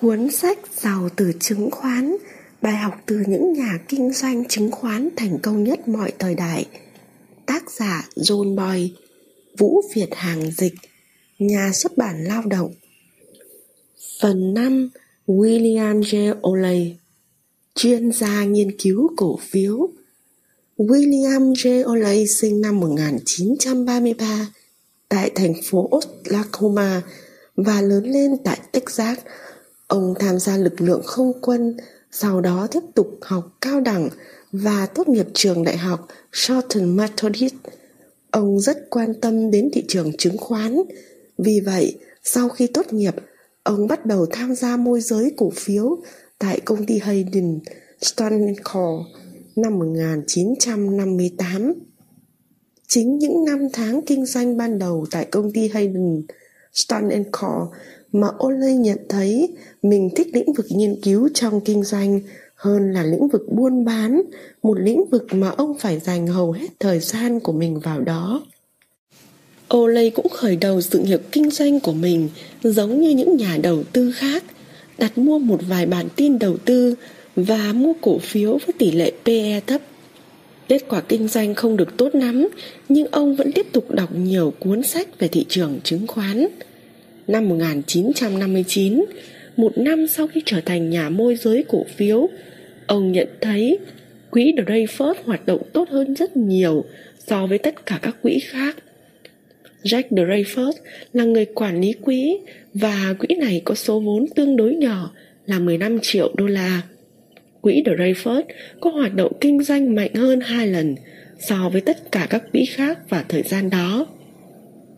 Cuốn sách giàu từ chứng khoán, Bài học từ những nhà kinh doanh chứng khoán thành công nhất mọi thời đại Tác giả John Boy Vũ Việt Hàng Dịch, Nhà xuất bản lao động Phần 5 William J. Oley, Chuyên gia nghiên cứu cổ phiếu William J. O'Leary sinh năm 1933 tại thành phố Oklahoma và lớn lên tại Texas Ông tham gia lực lượng không quân, sau đó tiếp tục học cao đẳng và tốt nghiệp trường đại học Shorten Methodist. Ông rất quan tâm đến thị trường chứng khoán. Vì vậy, sau khi tốt nghiệp, ông bắt đầu tham gia môi giới cổ phiếu tại công ty Hayden Stanco năm 1958. Chính những năm tháng kinh doanh ban đầu tại công ty Hayden Stanco mà Olay nhận thấy mình thích lĩnh vực nghiên cứu trong kinh doanh hơn là lĩnh vực buôn bán, một lĩnh vực mà ông phải dành hầu hết thời gian của mình vào đó. Olay cũng khởi đầu sự nghiệp kinh doanh của mình giống như những nhà đầu tư khác, đặt mua một vài bản tin đầu tư và mua cổ phiếu với tỷ lệ PE thấp. Kết quả kinh doanh không được tốt lắm, nhưng ông vẫn tiếp tục đọc nhiều cuốn sách về thị trường chứng khoán năm 1959, một năm sau khi trở thành nhà môi giới cổ phiếu, ông nhận thấy quỹ Dreyfus hoạt động tốt hơn rất nhiều so với tất cả các quỹ khác. Jack Dreyfus là người quản lý quỹ và quỹ này có số vốn tương đối nhỏ là 15 triệu đô la. Quỹ Dreyfus có hoạt động kinh doanh mạnh hơn hai lần so với tất cả các quỹ khác vào thời gian đó.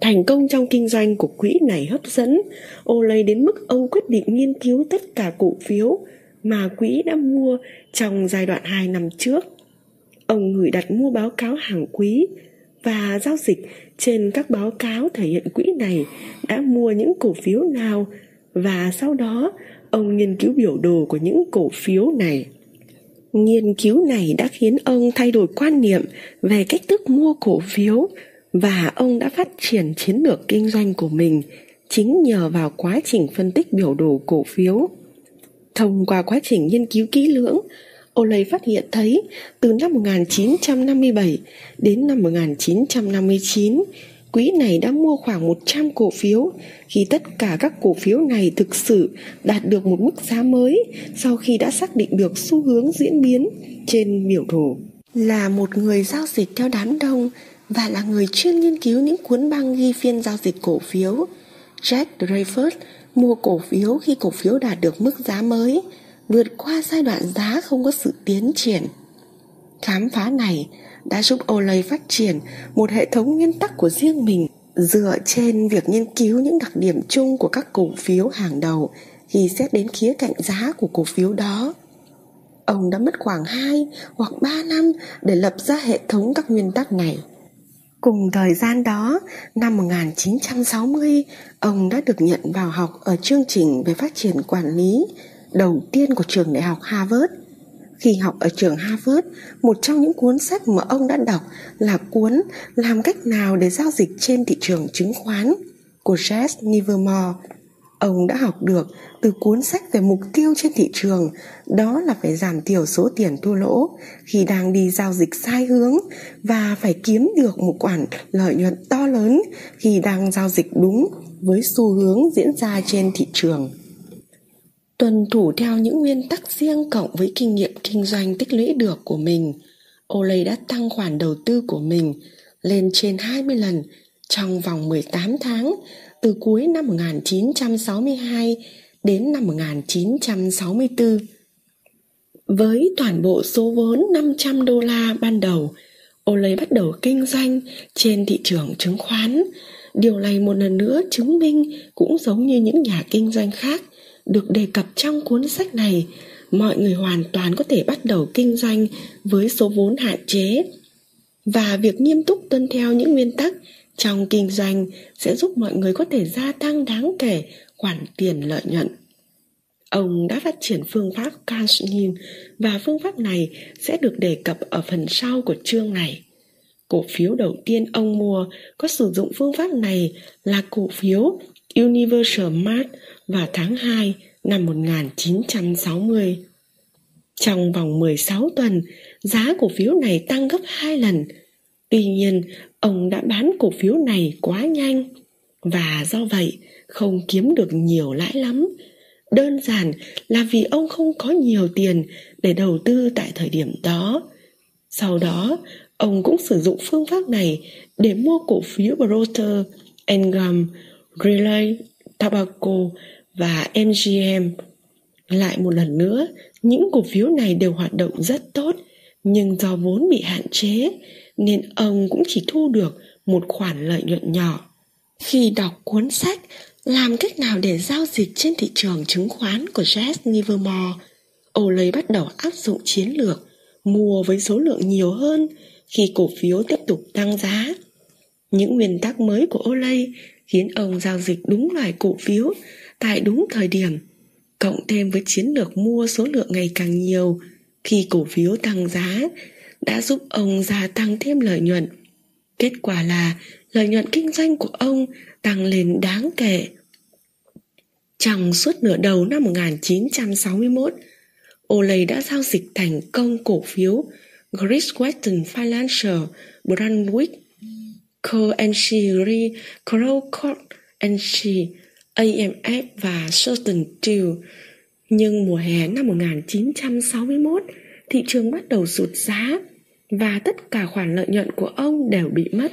Thành công trong kinh doanh của quỹ này hấp dẫn ô lấy đến mức ông quyết định nghiên cứu tất cả cổ phiếu mà quỹ đã mua trong giai đoạn 2 năm trước. Ông gửi đặt mua báo cáo hàng quý và giao dịch trên các báo cáo thể hiện quỹ này đã mua những cổ phiếu nào và sau đó ông nghiên cứu biểu đồ của những cổ phiếu này. Nghiên cứu này đã khiến ông thay đổi quan niệm về cách thức mua cổ phiếu và ông đã phát triển chiến lược kinh doanh của mình chính nhờ vào quá trình phân tích biểu đồ cổ phiếu. Thông qua quá trình nghiên cứu kỹ lưỡng, Olay phát hiện thấy từ năm 1957 đến năm 1959, quỹ này đã mua khoảng 100 cổ phiếu khi tất cả các cổ phiếu này thực sự đạt được một mức giá mới sau khi đã xác định được xu hướng diễn biến trên biểu đồ. Là một người giao dịch theo đám đông, và là người chuyên nghiên cứu những cuốn băng ghi phiên giao dịch cổ phiếu. Jack Dreyfus mua cổ phiếu khi cổ phiếu đạt được mức giá mới, vượt qua giai đoạn giá không có sự tiến triển. Khám phá này đã giúp Olay phát triển một hệ thống nguyên tắc của riêng mình dựa trên việc nghiên cứu những đặc điểm chung của các cổ phiếu hàng đầu khi xét đến khía cạnh giá của cổ phiếu đó. Ông đã mất khoảng 2 hoặc 3 năm để lập ra hệ thống các nguyên tắc này. Cùng thời gian đó, năm 1960, ông đã được nhận vào học ở chương trình về phát triển quản lý đầu tiên của trường đại học Harvard. Khi học ở trường Harvard, một trong những cuốn sách mà ông đã đọc là cuốn Làm cách nào để giao dịch trên thị trường chứng khoán của Jess Livermore Ông đã học được từ cuốn sách về mục tiêu trên thị trường đó là phải giảm thiểu số tiền thua lỗ khi đang đi giao dịch sai hướng và phải kiếm được một khoản lợi nhuận to lớn khi đang giao dịch đúng với xu hướng diễn ra trên thị trường. Tuân thủ theo những nguyên tắc riêng cộng với kinh nghiệm kinh doanh tích lũy được của mình, Olay đã tăng khoản đầu tư của mình lên trên 20 lần trong vòng 18 tháng từ cuối năm 1962 đến năm 1964. Với toàn bộ số vốn 500 đô la ban đầu, Olay bắt đầu kinh doanh trên thị trường chứng khoán. Điều này một lần nữa chứng minh cũng giống như những nhà kinh doanh khác được đề cập trong cuốn sách này, mọi người hoàn toàn có thể bắt đầu kinh doanh với số vốn hạn chế và việc nghiêm túc tuân theo những nguyên tắc trong kinh doanh sẽ giúp mọi người có thể gia tăng đáng kể khoản tiền lợi nhuận. Ông đã phát triển phương pháp cash in và phương pháp này sẽ được đề cập ở phần sau của chương này. Cổ phiếu đầu tiên ông mua có sử dụng phương pháp này là cổ phiếu Universal Mart vào tháng 2 năm 1960. Trong vòng 16 tuần, giá cổ phiếu này tăng gấp 2 lần. Tuy nhiên, ông đã bán cổ phiếu này quá nhanh và do vậy không kiếm được nhiều lãi lắm. Đơn giản là vì ông không có nhiều tiền để đầu tư tại thời điểm đó. Sau đó, ông cũng sử dụng phương pháp này để mua cổ phiếu Procter Engam Relay Tobacco và MGM. Lại một lần nữa, những cổ phiếu này đều hoạt động rất tốt, nhưng do vốn bị hạn chế nên ông cũng chỉ thu được một khoản lợi nhuận nhỏ. Khi đọc cuốn sách Làm cách nào để giao dịch trên thị trường chứng khoán của Jess Livermore, Olay bắt đầu áp dụng chiến lược mua với số lượng nhiều hơn khi cổ phiếu tiếp tục tăng giá. Những nguyên tắc mới của Olay khiến ông giao dịch đúng loại cổ phiếu tại đúng thời điểm, cộng thêm với chiến lược mua số lượng ngày càng nhiều khi cổ phiếu tăng giá đã giúp ông gia tăng thêm lợi nhuận. Kết quả là lợi nhuận kinh doanh của ông tăng lên đáng kể. Trong suốt nửa đầu năm 1961, Olay đã giao dịch thành công cổ phiếu Great Western Financial, Brunswick, Co-NC Re, Crowcourt AMF và Southern Steel. Nhưng mùa hè năm 1961, thị trường bắt đầu sụt giá và tất cả khoản lợi nhuận của ông đều bị mất.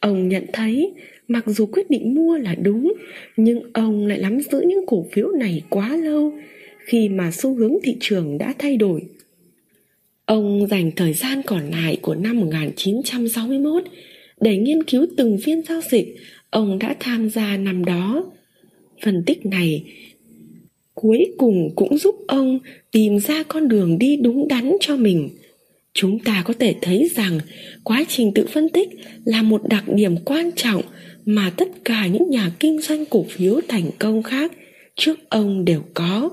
Ông nhận thấy mặc dù quyết định mua là đúng, nhưng ông lại nắm giữ những cổ phiếu này quá lâu khi mà xu hướng thị trường đã thay đổi. Ông dành thời gian còn lại của năm 1961 để nghiên cứu từng phiên giao dịch ông đã tham gia năm đó. Phân tích này cuối cùng cũng giúp ông tìm ra con đường đi đúng đắn cho mình chúng ta có thể thấy rằng quá trình tự phân tích là một đặc điểm quan trọng mà tất cả những nhà kinh doanh cổ phiếu thành công khác trước ông đều có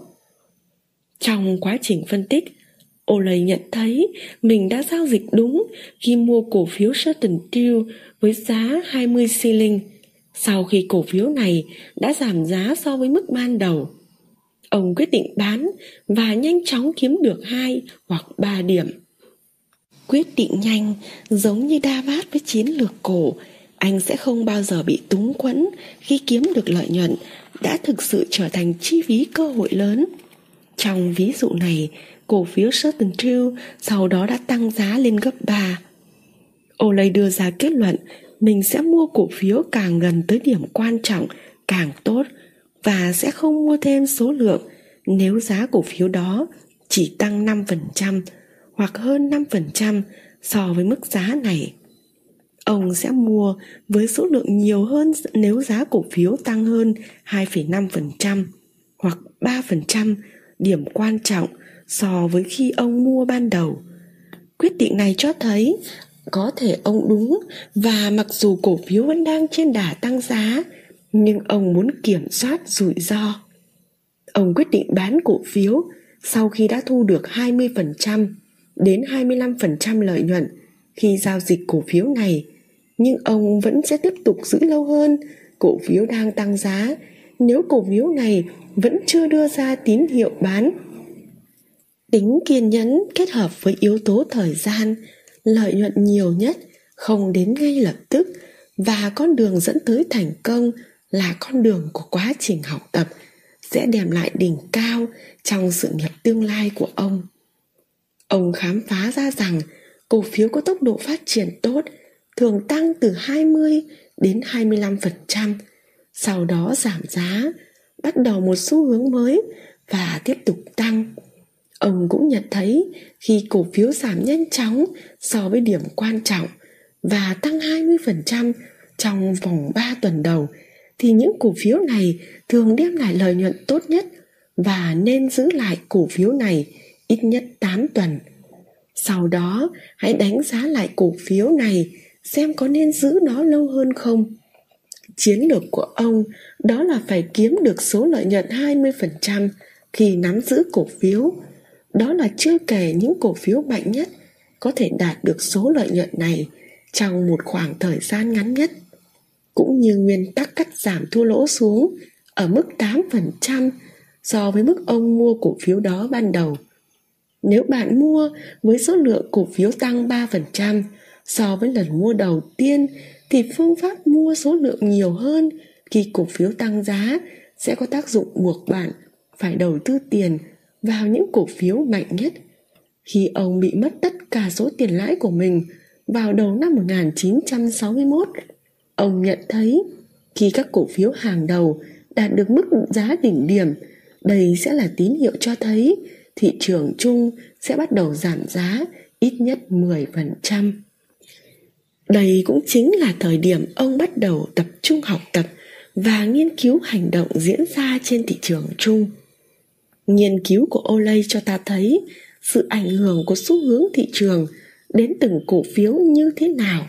trong quá trình phân tích, Olay nhận thấy mình đã giao dịch đúng khi mua cổ phiếu Certain Steel với giá 20 shilling, sau khi cổ phiếu này đã giảm giá so với mức ban đầu. Ông quyết định bán và nhanh chóng kiếm được 2 hoặc 3 điểm. Quyết định nhanh giống như đa vát với chiến lược cổ, anh sẽ không bao giờ bị túng quẫn khi kiếm được lợi nhuận đã thực sự trở thành chi phí cơ hội lớn. Trong ví dụ này, cổ phiếu Certain Steel sau đó đã tăng giá lên gấp 3. Olay đưa ra kết luận mình sẽ mua cổ phiếu càng gần tới điểm quan trọng càng tốt và sẽ không mua thêm số lượng nếu giá cổ phiếu đó chỉ tăng 5% hoặc hơn 5% so với mức giá này. Ông sẽ mua với số lượng nhiều hơn nếu giá cổ phiếu tăng hơn 2,5% hoặc 3% điểm quan trọng so với khi ông mua ban đầu. Quyết định này cho thấy có thể ông đúng và mặc dù cổ phiếu vẫn đang trên đà tăng giá nhưng ông muốn kiểm soát rủi ro. Ông quyết định bán cổ phiếu sau khi đã thu được 20% đến 25% lợi nhuận khi giao dịch cổ phiếu này, nhưng ông vẫn sẽ tiếp tục giữ lâu hơn cổ phiếu đang tăng giá nếu cổ phiếu này vẫn chưa đưa ra tín hiệu bán. Tính kiên nhẫn kết hợp với yếu tố thời gian, lợi nhuận nhiều nhất không đến ngay lập tức và con đường dẫn tới thành công là con đường của quá trình học tập sẽ đem lại đỉnh cao trong sự nghiệp tương lai của ông. Ông khám phá ra rằng cổ phiếu có tốc độ phát triển tốt thường tăng từ 20 đến 25%, sau đó giảm giá, bắt đầu một xu hướng mới và tiếp tục tăng. Ông cũng nhận thấy khi cổ phiếu giảm nhanh chóng so với điểm quan trọng và tăng 20% trong vòng 3 tuần đầu thì những cổ phiếu này thường đem lại lợi nhuận tốt nhất và nên giữ lại cổ phiếu này ít nhất 8 tuần. Sau đó, hãy đánh giá lại cổ phiếu này xem có nên giữ nó lâu hơn không. Chiến lược của ông đó là phải kiếm được số lợi nhuận 20% khi nắm giữ cổ phiếu. Đó là chưa kể những cổ phiếu mạnh nhất có thể đạt được số lợi nhuận này trong một khoảng thời gian ngắn nhất cũng như nguyên tắc cắt giảm thua lỗ xuống ở mức 8% so với mức ông mua cổ phiếu đó ban đầu. Nếu bạn mua với số lượng cổ phiếu tăng 3% so với lần mua đầu tiên thì phương pháp mua số lượng nhiều hơn khi cổ phiếu tăng giá sẽ có tác dụng buộc bạn phải đầu tư tiền vào những cổ phiếu mạnh nhất. Khi ông bị mất tất cả số tiền lãi của mình vào đầu năm 1961, ông nhận thấy khi các cổ phiếu hàng đầu đạt được mức giá đỉnh điểm, đây sẽ là tín hiệu cho thấy thị trường chung sẽ bắt đầu giảm giá ít nhất 10%. Đây cũng chính là thời điểm ông bắt đầu tập trung học tập và nghiên cứu hành động diễn ra trên thị trường chung. Nghiên cứu của Olay cho ta thấy sự ảnh hưởng của xu hướng thị trường đến từng cổ phiếu như thế nào.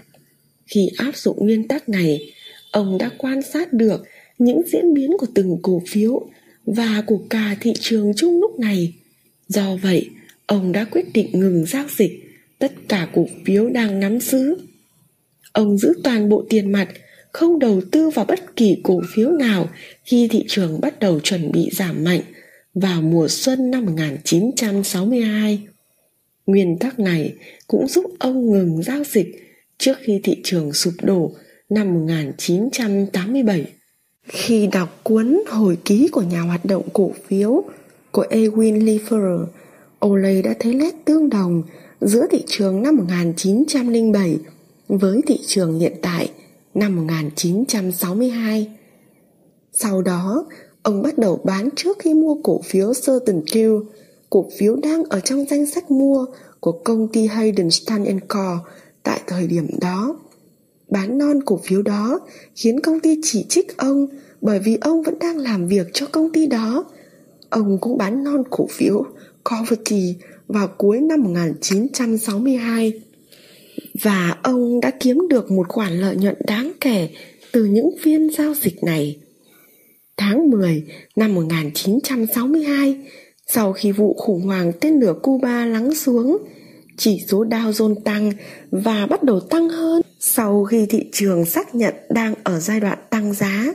Khi áp dụng nguyên tắc này, ông đã quan sát được những diễn biến của từng cổ phiếu và của cả thị trường chung lúc này. Do vậy, ông đã quyết định ngừng giao dịch tất cả cổ phiếu đang nắm giữ. Ông giữ toàn bộ tiền mặt, không đầu tư vào bất kỳ cổ phiếu nào khi thị trường bắt đầu chuẩn bị giảm mạnh vào mùa xuân năm 1962. Nguyên tắc này cũng giúp ông ngừng giao dịch trước khi thị trường sụp đổ năm 1987. Khi đọc cuốn hồi ký của nhà hoạt động cổ phiếu của Ewin Lieferer, Olay đã thấy nét tương đồng giữa thị trường năm 1907 với thị trường hiện tại năm 1962. Sau đó, ông bắt đầu bán trước khi mua cổ phiếu CertainTeed, cổ phiếu đang ở trong danh sách mua của công ty Hayden Stan Co tại thời điểm đó. Bán non cổ phiếu đó khiến công ty chỉ trích ông bởi vì ông vẫn đang làm việc cho công ty đó. Ông cũng bán non cổ phiếu Coverty vào cuối năm 1962 và ông đã kiếm được một khoản lợi nhuận đáng kể từ những phiên giao dịch này. Tháng 10 năm 1962, sau khi vụ khủng hoảng tên lửa Cuba lắng xuống, chỉ số Dow Jones tăng và bắt đầu tăng hơn sau khi thị trường xác nhận đang ở giai đoạn tăng giá.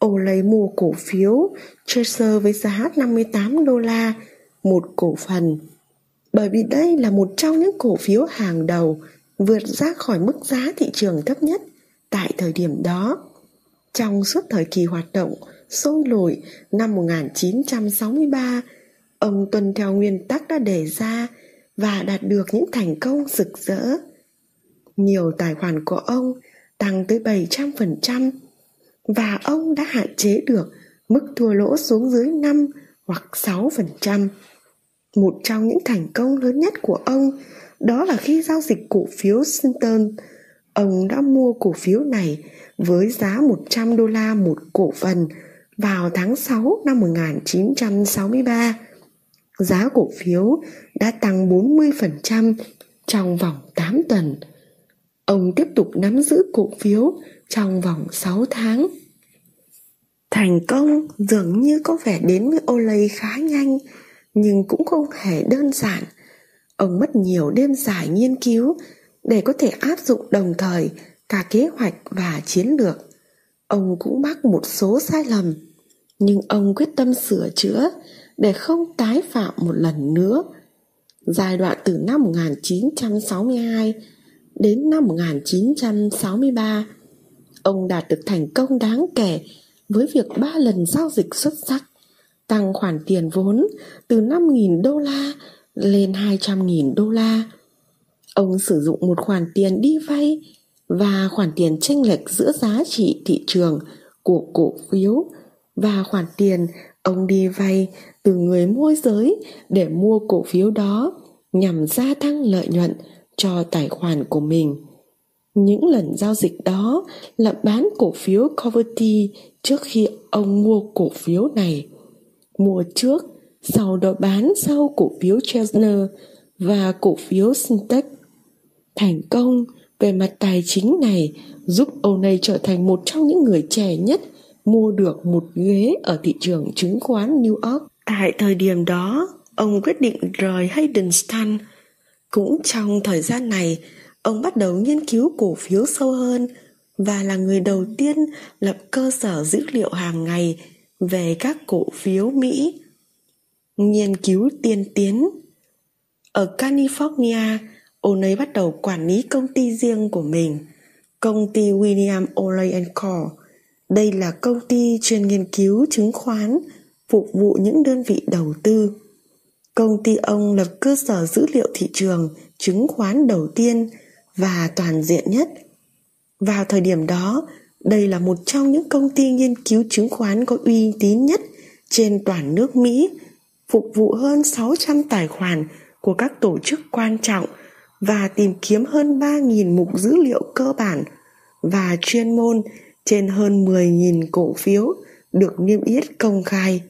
Ô lấy mua cổ phiếu Tracer với giá 58 đô la một cổ phần bởi vì đây là một trong những cổ phiếu hàng đầu vượt ra khỏi mức giá thị trường thấp nhất tại thời điểm đó. Trong suốt thời kỳ hoạt động sôi nổi năm 1963, ông tuân theo nguyên tắc đã đề ra và đạt được những thành công rực rỡ. Nhiều tài khoản của ông tăng tới 700% và ông đã hạn chế được mức thua lỗ xuống dưới 5 hoặc 6%. Một trong những thành công lớn nhất của ông đó là khi giao dịch cổ phiếu Sinton, ông đã mua cổ phiếu này với giá 100 đô la một cổ phần vào tháng 6 năm 1963. Giá cổ phiếu đã tăng 40% trong vòng 8 tuần. Ông tiếp tục nắm giữ cổ phiếu trong vòng 6 tháng. Thành công dường như có vẻ đến với Olay khá nhanh, nhưng cũng không hề đơn giản. Ông mất nhiều đêm dài nghiên cứu để có thể áp dụng đồng thời cả kế hoạch và chiến lược. Ông cũng mắc một số sai lầm, nhưng ông quyết tâm sửa chữa để không tái phạm một lần nữa. Giai đoạn từ năm 1962 đến năm 1963, ông đạt được thành công đáng kể với việc ba lần giao dịch xuất sắc, tăng khoản tiền vốn từ 5.000 đô la lên 200.000 đô la. Ông sử dụng một khoản tiền đi vay và khoản tiền chênh lệch giữa giá trị thị trường của cổ phiếu và khoản tiền ông đi vay từ người môi giới để mua cổ phiếu đó nhằm gia tăng lợi nhuận cho tài khoản của mình. Những lần giao dịch đó là bán cổ phiếu Coverty trước khi ông mua cổ phiếu này. Mua trước, sau đó bán sau cổ phiếu Chesner và cổ phiếu SynTech Thành công về mặt tài chính này giúp ông này trở thành một trong những người trẻ nhất mua được một ghế ở thị trường chứng khoán New York. Tại thời điểm đó, ông quyết định rời Haydenstein. Cũng trong thời gian này, ông bắt đầu nghiên cứu cổ phiếu sâu hơn và là người đầu tiên lập cơ sở dữ liệu hàng ngày về các cổ phiếu Mỹ. Nghiên cứu tiên tiến Ở California, ông ấy bắt đầu quản lý công ty riêng của mình, công ty William O'Reilly Co. Đây là công ty chuyên nghiên cứu chứng khoán, phục vụ những đơn vị đầu tư. Công ty ông lập cơ sở dữ liệu thị trường chứng khoán đầu tiên và toàn diện nhất. Vào thời điểm đó, đây là một trong những công ty nghiên cứu chứng khoán có uy tín nhất trên toàn nước Mỹ, phục vụ hơn 600 tài khoản của các tổ chức quan trọng và tìm kiếm hơn 3.000 mục dữ liệu cơ bản và chuyên môn trên hơn 10.000 cổ phiếu được niêm yết công khai.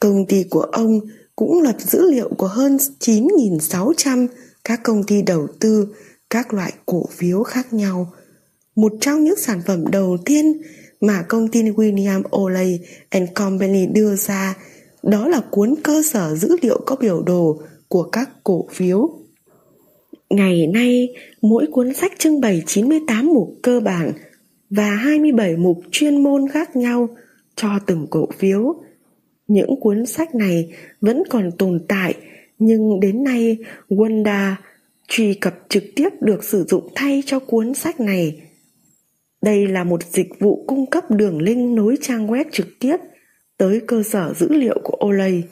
Công ty của ông cũng lập dữ liệu của hơn 9.600 các công ty đầu tư các loại cổ phiếu khác nhau. Một trong những sản phẩm đầu tiên mà công ty William O'Reilly and Company đưa ra đó là cuốn cơ sở dữ liệu có biểu đồ của các cổ phiếu. Ngày nay, mỗi cuốn sách trưng bày 98 mục cơ bản và 27 mục chuyên môn khác nhau cho từng cổ phiếu. Những cuốn sách này vẫn còn tồn tại, nhưng đến nay Wanda truy cập trực tiếp được sử dụng thay cho cuốn sách này. Đây là một dịch vụ cung cấp đường link nối trang web trực tiếp tới cơ sở dữ liệu của Olay.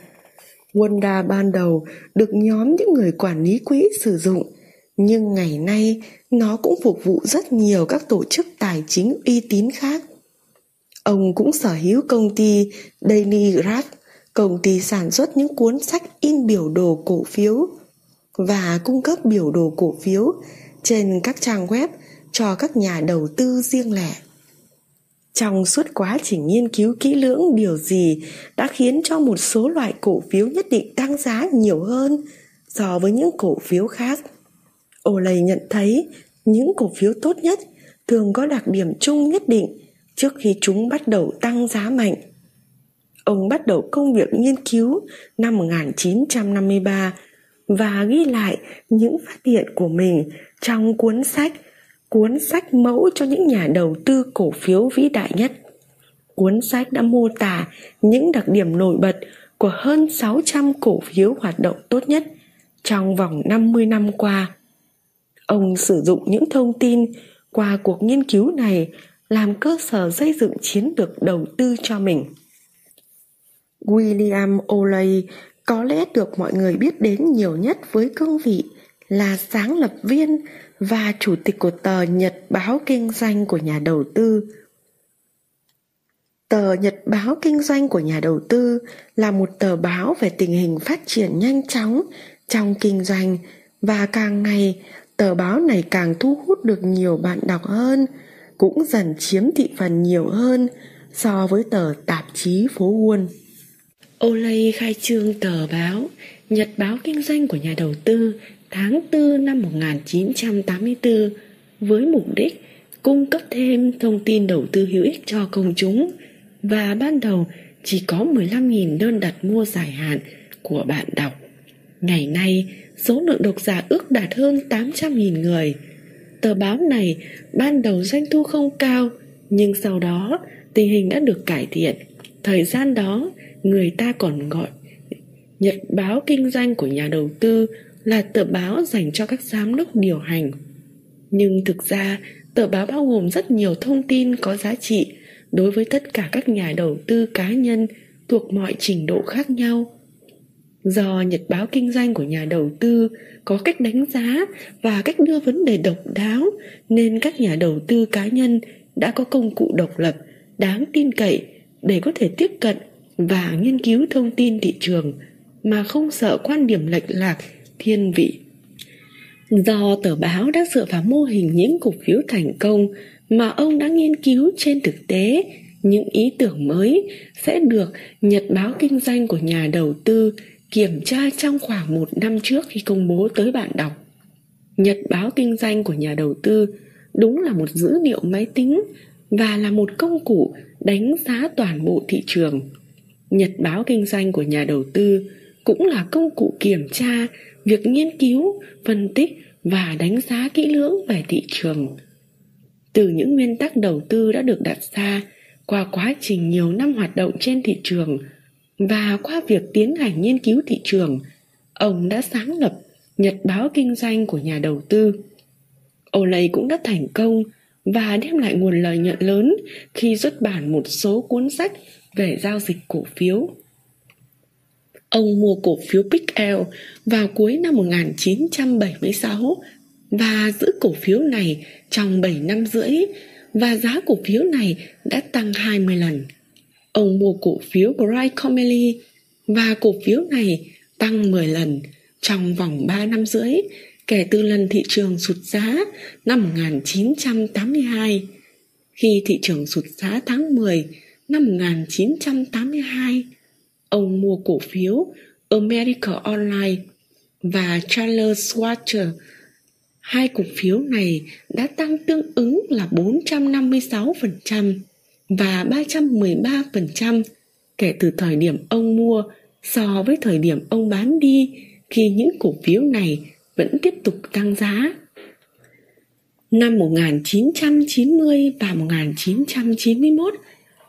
Wanda ban đầu được nhóm những người quản lý quỹ sử dụng, nhưng ngày nay nó cũng phục vụ rất nhiều các tổ chức tài chính uy tín khác. Ông cũng sở hữu công ty Daily Graph, công ty sản xuất những cuốn sách in biểu đồ cổ phiếu và cung cấp biểu đồ cổ phiếu trên các trang web cho các nhà đầu tư riêng lẻ. Trong suốt quá trình nghiên cứu kỹ lưỡng, điều gì đã khiến cho một số loại cổ phiếu nhất định tăng giá nhiều hơn so với những cổ phiếu khác. Olay nhận thấy những cổ phiếu tốt nhất thường có đặc điểm chung nhất định trước khi chúng bắt đầu tăng giá mạnh. Ông bắt đầu công việc nghiên cứu năm 1953 và ghi lại những phát hiện của mình trong cuốn sách cuốn sách mẫu cho những nhà đầu tư cổ phiếu vĩ đại nhất. Cuốn sách đã mô tả những đặc điểm nổi bật của hơn 600 cổ phiếu hoạt động tốt nhất trong vòng 50 năm qua. Ông sử dụng những thông tin qua cuộc nghiên cứu này làm cơ sở xây dựng chiến lược đầu tư cho mình. William O'Leary có lẽ được mọi người biết đến nhiều nhất với cương vị là sáng lập viên và chủ tịch của tờ Nhật báo kinh doanh của nhà đầu tư. Tờ Nhật báo kinh doanh của nhà đầu tư là một tờ báo về tình hình phát triển nhanh chóng trong kinh doanh và càng ngày tờ báo này càng thu hút được nhiều bạn đọc hơn, cũng dần chiếm thị phần nhiều hơn so với tờ tạp chí phố Wall. Olay khai trương tờ báo Nhật báo kinh doanh của nhà đầu tư tháng 4 năm 1984 với mục đích cung cấp thêm thông tin đầu tư hữu ích cho công chúng và ban đầu chỉ có 15.000 đơn đặt mua dài hạn của bạn đọc. Ngày nay, số lượng độc giả ước đạt hơn 800.000 người. Tờ báo này ban đầu doanh thu không cao, nhưng sau đó tình hình đã được cải thiện. Thời gian đó, người ta còn gọi Nhật báo kinh doanh của nhà đầu tư là tờ báo dành cho các giám đốc điều hành. Nhưng thực ra, tờ báo bao gồm rất nhiều thông tin có giá trị đối với tất cả các nhà đầu tư cá nhân thuộc mọi trình độ khác nhau. Do nhật báo kinh doanh của nhà đầu tư có cách đánh giá và cách đưa vấn đề độc đáo nên các nhà đầu tư cá nhân đã có công cụ độc lập, đáng tin cậy để có thể tiếp cận và nghiên cứu thông tin thị trường mà không sợ quan điểm lệch lạc thiên vị. Do tờ báo đã dựa vào mô hình những cổ phiếu thành công mà ông đã nghiên cứu trên thực tế, những ý tưởng mới sẽ được nhật báo kinh doanh của nhà đầu tư kiểm tra trong khoảng một năm trước khi công bố tới bạn đọc. Nhật báo kinh doanh của nhà đầu tư đúng là một dữ liệu máy tính và là một công cụ đánh giá toàn bộ thị trường. Nhật báo kinh doanh của nhà đầu tư cũng là công cụ kiểm tra việc nghiên cứu, phân tích và đánh giá kỹ lưỡng về thị trường. Từ những nguyên tắc đầu tư đã được đặt ra qua quá trình nhiều năm hoạt động trên thị trường và qua việc tiến hành nghiên cứu thị trường, ông đã sáng lập Nhật báo kinh doanh của nhà đầu tư. Olay cũng đã thành công và đem lại nguồn lợi nhuận lớn khi xuất bản một số cuốn sách về giao dịch cổ phiếu. Ông mua cổ phiếu Pixel vào cuối năm 1976 và giữ cổ phiếu này trong 7 năm rưỡi và giá cổ phiếu này đã tăng 20 lần. Ông mua cổ phiếu Bright Comely và cổ phiếu này tăng 10 lần trong vòng 3 năm rưỡi kể từ lần thị trường sụt giá năm 1982. Khi thị trường sụt giá tháng 10 năm 1982, ông mua cổ phiếu America Online và Charles Schwab. Hai cổ phiếu này đã tăng tương ứng là 456% và 313% kể từ thời điểm ông mua so với thời điểm ông bán đi khi những cổ phiếu này vẫn tiếp tục tăng giá. Năm 1990 và 1991,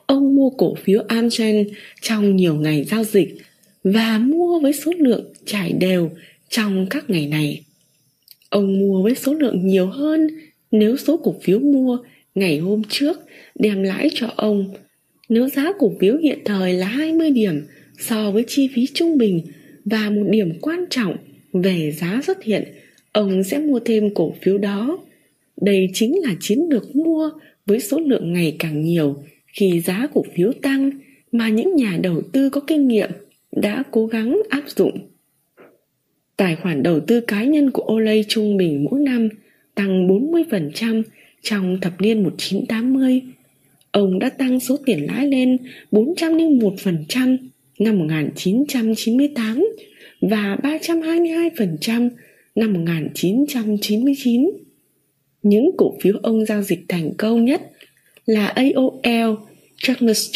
ông mua cổ phiếu Amgen trong nhiều ngày giao dịch và mua với số lượng trải đều trong các ngày này. Ông mua với số lượng nhiều hơn nếu số cổ phiếu mua ngày hôm trước đem lãi cho ông. Nếu giá cổ phiếu hiện thời là 20 điểm so với chi phí trung bình và một điểm quan trọng về giá xuất hiện, ông sẽ mua thêm cổ phiếu đó. Đây chính là chiến lược mua với số lượng ngày càng nhiều khi giá cổ phiếu tăng mà những nhà đầu tư có kinh nghiệm đã cố gắng áp dụng. Tài khoản đầu tư cá nhân của Olay trung bình mỗi năm tăng 40% trong thập niên 1980. Ông đã tăng số tiền lãi lên 401% năm 1998 và 322% năm 1999. Những cổ phiếu ông giao dịch thành công nhất là AOL, Charles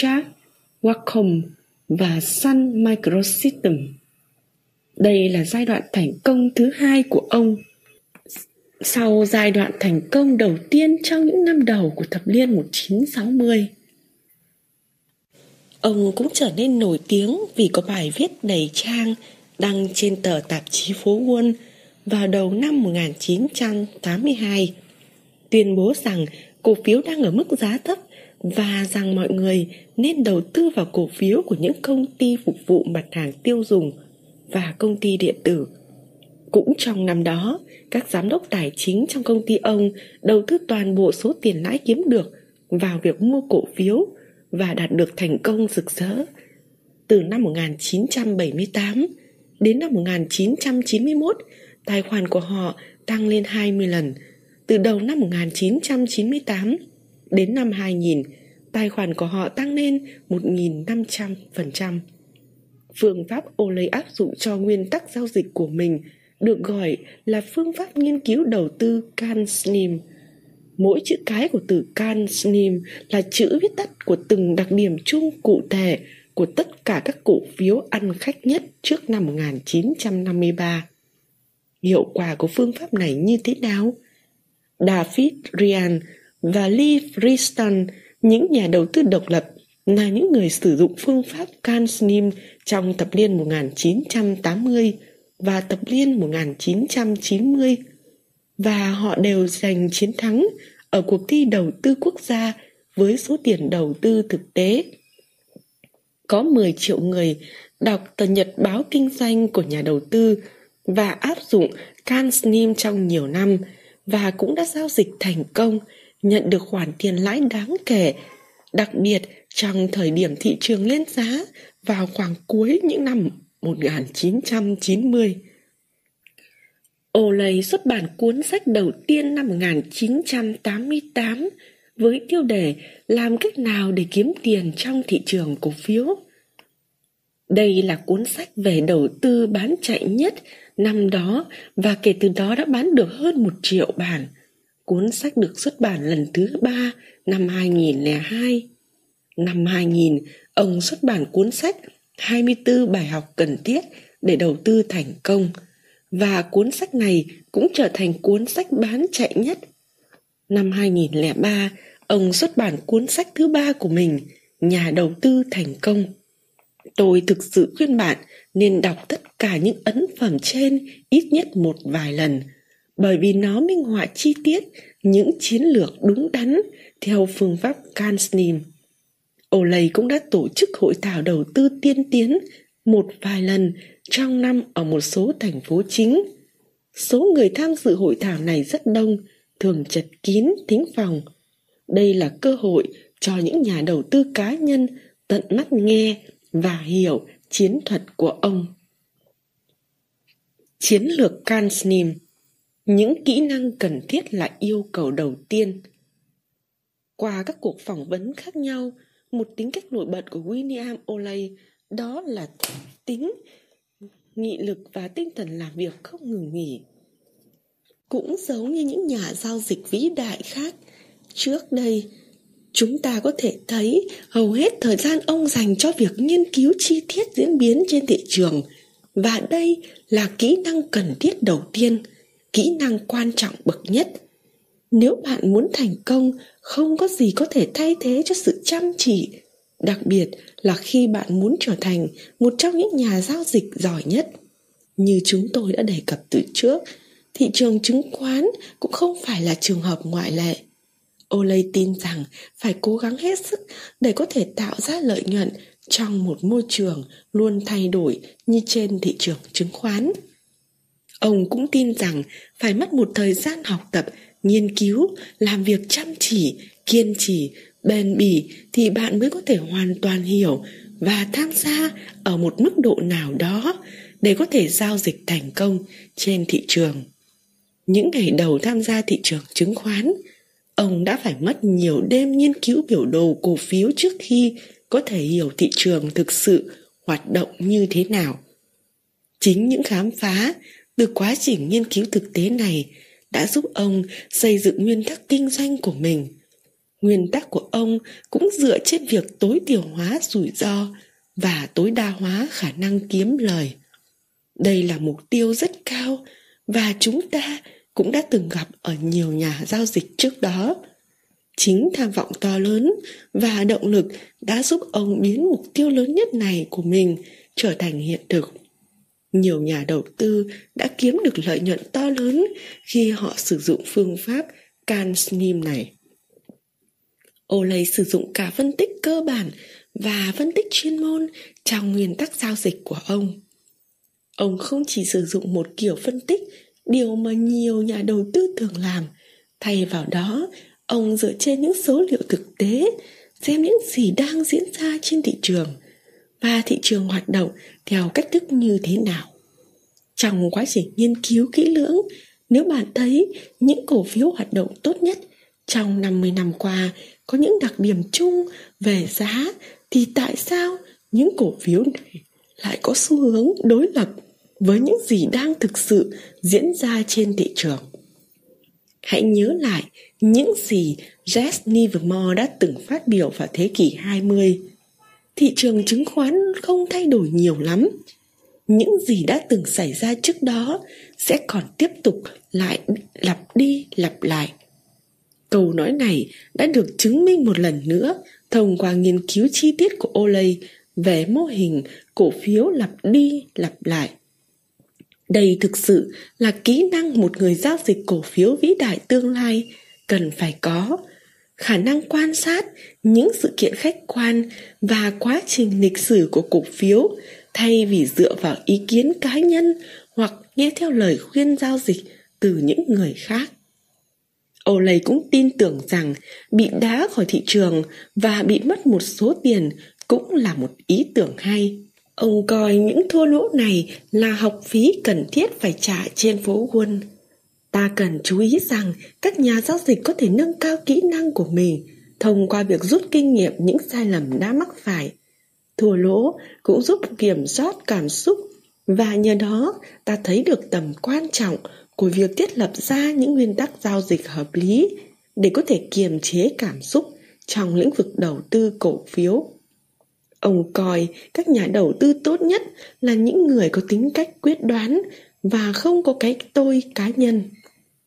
Wacom và Sun Microsystem. Đây là giai đoạn thành công thứ hai của ông. Sau giai đoạn thành công đầu tiên trong những năm đầu của thập niên 1960, ông cũng trở nên nổi tiếng vì có bài viết đầy trang đăng trên tờ tạp chí phố Wall vào đầu năm 1982 tuyên bố rằng cổ phiếu đang ở mức giá thấp và rằng mọi người nên đầu tư vào cổ phiếu của những công ty phục vụ mặt hàng tiêu dùng và công ty điện tử. Cũng trong năm đó, các giám đốc tài chính trong công ty ông đầu tư toàn bộ số tiền lãi kiếm được vào việc mua cổ phiếu và đạt được thành công rực rỡ. Từ năm 1978 đến năm 1991, tài khoản của họ tăng lên 20 lần. Từ đầu năm 1998 đến năm 2000, tài khoản của họ tăng lên 1.500%. Phương pháp Olay áp dụng cho nguyên tắc giao dịch của mình được gọi là phương pháp nghiên cứu đầu tư CanSlim. Mỗi chữ cái của từ CanSlim là chữ viết tắt của từng đặc điểm chung cụ thể của tất cả các cổ phiếu ăn khách nhất trước năm 1953. Hiệu quả của phương pháp này như thế nào? David Ryan và Lee Friston, những nhà đầu tư độc lập, là những người sử dụng phương pháp CanSlim trong thập niên 1980 và thập niên 1990 và họ đều giành chiến thắng ở cuộc thi đầu tư quốc gia với số tiền đầu tư thực tế. Có 10 triệu người đọc tờ nhật báo kinh doanh của nhà đầu tư và áp dụng CanSlim trong nhiều năm và cũng đã giao dịch thành công, nhận được khoản tiền lãi đáng kể, đặc biệt trong thời điểm thị trường lên giá vào khoảng cuối những năm 1990. Olay xuất bản cuốn sách đầu tiên năm 1988 với tiêu đề Làm cách nào để kiếm tiền trong thị trường cổ phiếu. Đây là cuốn sách về đầu tư bán chạy nhất năm đó và kể từ đó đã bán được hơn một triệu bản. Cuốn sách được xuất bản lần thứ ba năm 2002. Năm 2000, ông xuất bản cuốn sách 24 bài học cần thiết để đầu tư thành công và cuốn sách này cũng trở thành cuốn sách bán chạy nhất. Năm 2003, ông xuất bản cuốn sách thứ ba của mình, Nhà đầu tư thành công. Tôi thực sự khuyên bạn nên đọc tất cả những ấn phẩm trên ít nhất một vài lần, bởi vì nó minh họa chi tiết những chiến lược đúng đắn theo phương pháp Kansnim. Olay cũng đã tổ chức hội thảo đầu tư tiên tiến một vài lần trong năm ở một số thành phố chính. Số người tham dự hội thảo này rất đông, thường chật kín thính phòng. Đây là cơ hội cho những nhà đầu tư cá nhân tận mắt nghe và hiểu chiến thuật của ông. Chiến lược Kansnim Những kỹ năng cần thiết là yêu cầu đầu tiên. Qua các cuộc phỏng vấn khác nhau, một tính cách nổi bật của William Olay đó là tính nghị lực và tinh thần làm việc không ngừng nghỉ. Cũng giống như những nhà giao dịch vĩ đại khác, trước đây chúng ta có thể thấy hầu hết thời gian ông dành cho việc nghiên cứu chi tiết diễn biến trên thị trường. Và đây là kỹ năng cần thiết đầu tiên, kỹ năng quan trọng bậc nhất. Nếu bạn muốn thành công, không có gì có thể thay thế cho sự chăm chỉ, đặc biệt là khi bạn muốn trở thành một trong những nhà giao dịch giỏi nhất. Như chúng tôi đã đề cập từ trước, thị trường chứng khoán cũng không phải là trường hợp ngoại lệ. Olay tin rằng phải cố gắng hết sức để có thể tạo ra lợi nhuận trong một môi trường luôn thay đổi như trên thị trường chứng khoán. Ông cũng tin rằng phải mất một thời gian học tập, nghiên cứu, làm việc chăm chỉ, kiên trì, bền bỉ thì bạn mới có thể hoàn toàn hiểu và tham gia ở một mức độ nào đó để có thể giao dịch thành công trên thị trường. Những ngày đầu tham gia thị trường chứng khoán, Ông đã phải mất nhiều đêm nghiên cứu biểu đồ cổ phiếu trước khi có thể hiểu thị trường thực sự hoạt động như thế nào. Chính những khám phá từ quá trình nghiên cứu thực tế này đã giúp ông xây dựng nguyên tắc kinh doanh của mình. Nguyên tắc của ông cũng dựa trên việc tối thiểu hóa rủi ro và tối đa hóa khả năng kiếm lời. Đây là mục tiêu rất cao và chúng ta cũng đã từng gặp ở nhiều nhà giao dịch trước đó. Chính tham vọng to lớn và động lực đã giúp ông biến mục tiêu lớn nhất này của mình trở thành hiện thực. Nhiều nhà đầu tư đã kiếm được lợi nhuận to lớn khi họ sử dụng phương pháp Can Slim này. Olay sử dụng cả phân tích cơ bản và phân tích chuyên môn trong nguyên tắc giao dịch của ông. Ông không chỉ sử dụng một kiểu phân tích điều mà nhiều nhà đầu tư thường làm. Thay vào đó, ông dựa trên những số liệu thực tế, xem những gì đang diễn ra trên thị trường và thị trường hoạt động theo cách thức như thế nào. Trong quá trình nghiên cứu kỹ lưỡng, nếu bạn thấy những cổ phiếu hoạt động tốt nhất trong 50 năm qua có những đặc điểm chung về giá, thì tại sao những cổ phiếu này lại có xu hướng đối lập? Với những gì đang thực sự diễn ra trên thị trường. Hãy nhớ lại những gì Jess Livermore đã từng phát biểu vào thế kỷ 20. Thị trường chứng khoán không thay đổi nhiều lắm. Những gì đã từng xảy ra trước đó sẽ còn tiếp tục lại lặp đi lặp lại. Câu nói này đã được chứng minh một lần nữa thông qua nghiên cứu chi tiết của Olay về mô hình cổ phiếu lặp đi lặp lại đây thực sự là kỹ năng một người giao dịch cổ phiếu vĩ đại tương lai cần phải có khả năng quan sát những sự kiện khách quan và quá trình lịch sử của cổ phiếu, thay vì dựa vào ý kiến cá nhân hoặc nghe theo lời khuyên giao dịch từ những người khác. Olay cũng tin tưởng rằng bị đá khỏi thị trường và bị mất một số tiền cũng là một ý tưởng hay. Ông coi những thua lỗ này là học phí cần thiết phải trả trên phố quân. Ta cần chú ý rằng các nhà giao dịch có thể nâng cao kỹ năng của mình thông qua việc rút kinh nghiệm những sai lầm đã mắc phải. Thua lỗ cũng giúp kiểm soát cảm xúc và nhờ đó ta thấy được tầm quan trọng của việc thiết lập ra những nguyên tắc giao dịch hợp lý để có thể kiềm chế cảm xúc trong lĩnh vực đầu tư cổ phiếu Ông coi các nhà đầu tư tốt nhất là những người có tính cách quyết đoán và không có cái tôi cá nhân.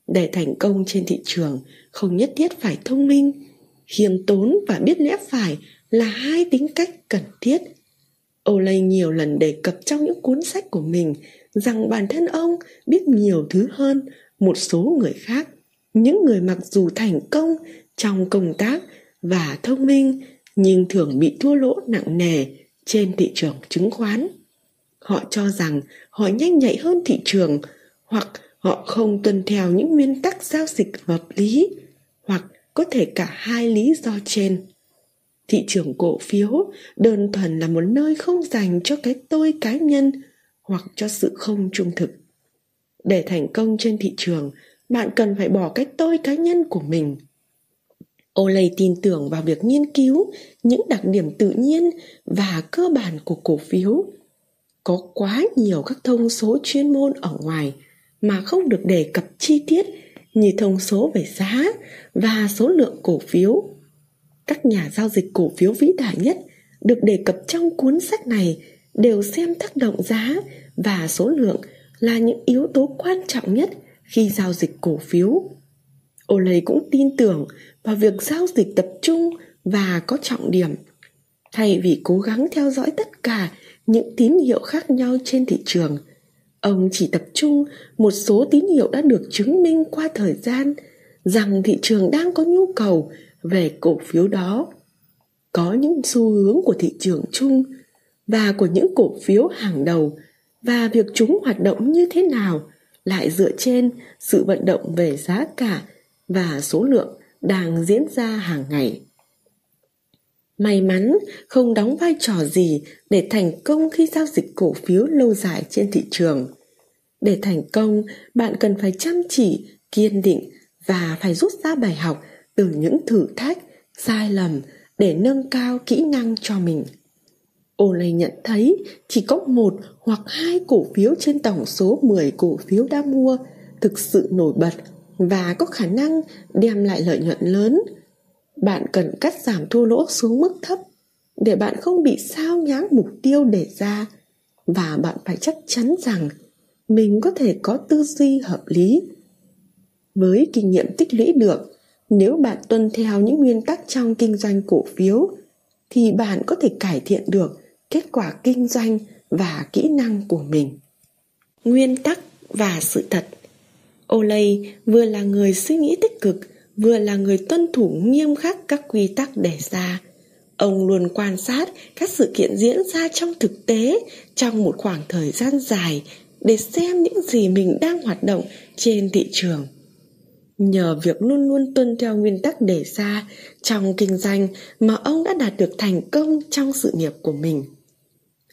Để thành công trên thị trường không nhất thiết phải thông minh, khiêm tốn và biết lẽ phải là hai tính cách cần thiết Olay nhiều lần đề cập trong những cuốn sách của mình rằng bản thân ông biết nhiều thứ hơn một số người khác những người mặc dù thành công trong công tác và thông minh nhưng thường bị thua lỗ nặng nề trên thị trường chứng khoán. Họ cho rằng họ nhanh nhạy hơn thị trường hoặc họ không tuân theo những nguyên tắc giao dịch hợp lý hoặc có thể cả hai lý do trên. Thị trường cổ phiếu đơn thuần là một nơi không dành cho cái tôi cá nhân hoặc cho sự không trung thực. Để thành công trên thị trường, bạn cần phải bỏ cái tôi cá nhân của mình. Olay tin tưởng vào việc nghiên cứu những đặc điểm tự nhiên và cơ bản của cổ phiếu. Có quá nhiều các thông số chuyên môn ở ngoài mà không được đề cập chi tiết như thông số về giá và số lượng cổ phiếu. Các nhà giao dịch cổ phiếu vĩ đại nhất được đề cập trong cuốn sách này đều xem tác động giá và số lượng là những yếu tố quan trọng nhất khi giao dịch cổ phiếu. Olay cũng tin tưởng vào việc giao dịch tập trung và có trọng điểm. Thay vì cố gắng theo dõi tất cả những tín hiệu khác nhau trên thị trường, ông chỉ tập trung một số tín hiệu đã được chứng minh qua thời gian rằng thị trường đang có nhu cầu về cổ phiếu đó. Có những xu hướng của thị trường chung và của những cổ phiếu hàng đầu và việc chúng hoạt động như thế nào lại dựa trên sự vận động về giá cả và số lượng đang diễn ra hàng ngày. May mắn, không đóng vai trò gì để thành công khi giao dịch cổ phiếu lâu dài trên thị trường. Để thành công, bạn cần phải chăm chỉ, kiên định và phải rút ra bài học từ những thử thách, sai lầm để nâng cao kỹ năng cho mình. Olay nhận thấy chỉ có một hoặc hai cổ phiếu trên tổng số 10 cổ phiếu đã mua thực sự nổi bật và có khả năng đem lại lợi nhuận lớn. Bạn cần cắt giảm thua lỗ xuống mức thấp để bạn không bị sao nhãng mục tiêu đề ra và bạn phải chắc chắn rằng mình có thể có tư duy hợp lý. Với kinh nghiệm tích lũy được, nếu bạn tuân theo những nguyên tắc trong kinh doanh cổ phiếu thì bạn có thể cải thiện được kết quả kinh doanh và kỹ năng của mình nguyên tắc và sự thật Olay vừa là người suy nghĩ tích cực, vừa là người tuân thủ nghiêm khắc các quy tắc đề ra. Ông luôn quan sát các sự kiện diễn ra trong thực tế trong một khoảng thời gian dài để xem những gì mình đang hoạt động trên thị trường. Nhờ việc luôn luôn tuân theo nguyên tắc đề ra trong kinh doanh mà ông đã đạt được thành công trong sự nghiệp của mình.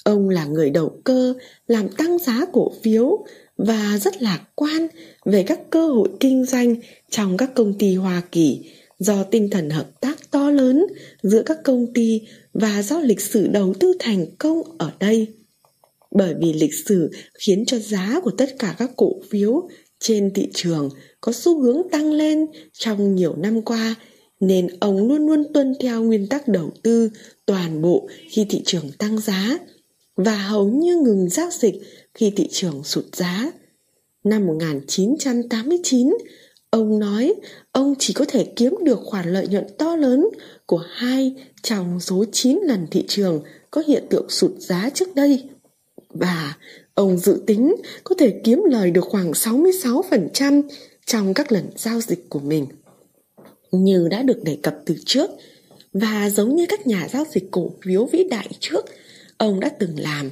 Ông là người đầu cơ, làm tăng giá cổ phiếu và rất lạc quan về các cơ hội kinh doanh trong các công ty Hoa Kỳ do tinh thần hợp tác to lớn giữa các công ty và do lịch sử đầu tư thành công ở đây. Bởi vì lịch sử khiến cho giá của tất cả các cổ phiếu trên thị trường có xu hướng tăng lên trong nhiều năm qua, nên ông luôn luôn tuân theo nguyên tắc đầu tư toàn bộ khi thị trường tăng giá và hầu như ngừng giao dịch khi thị trường sụt giá. Năm 1989, ông nói ông chỉ có thể kiếm được khoản lợi nhuận to lớn của hai trong số 9 lần thị trường có hiện tượng sụt giá trước đây. Và ông dự tính có thể kiếm lời được khoảng 66% trong các lần giao dịch của mình. Như đã được đề cập từ trước, và giống như các nhà giao dịch cổ phiếu vĩ đại trước – ông đã từng làm.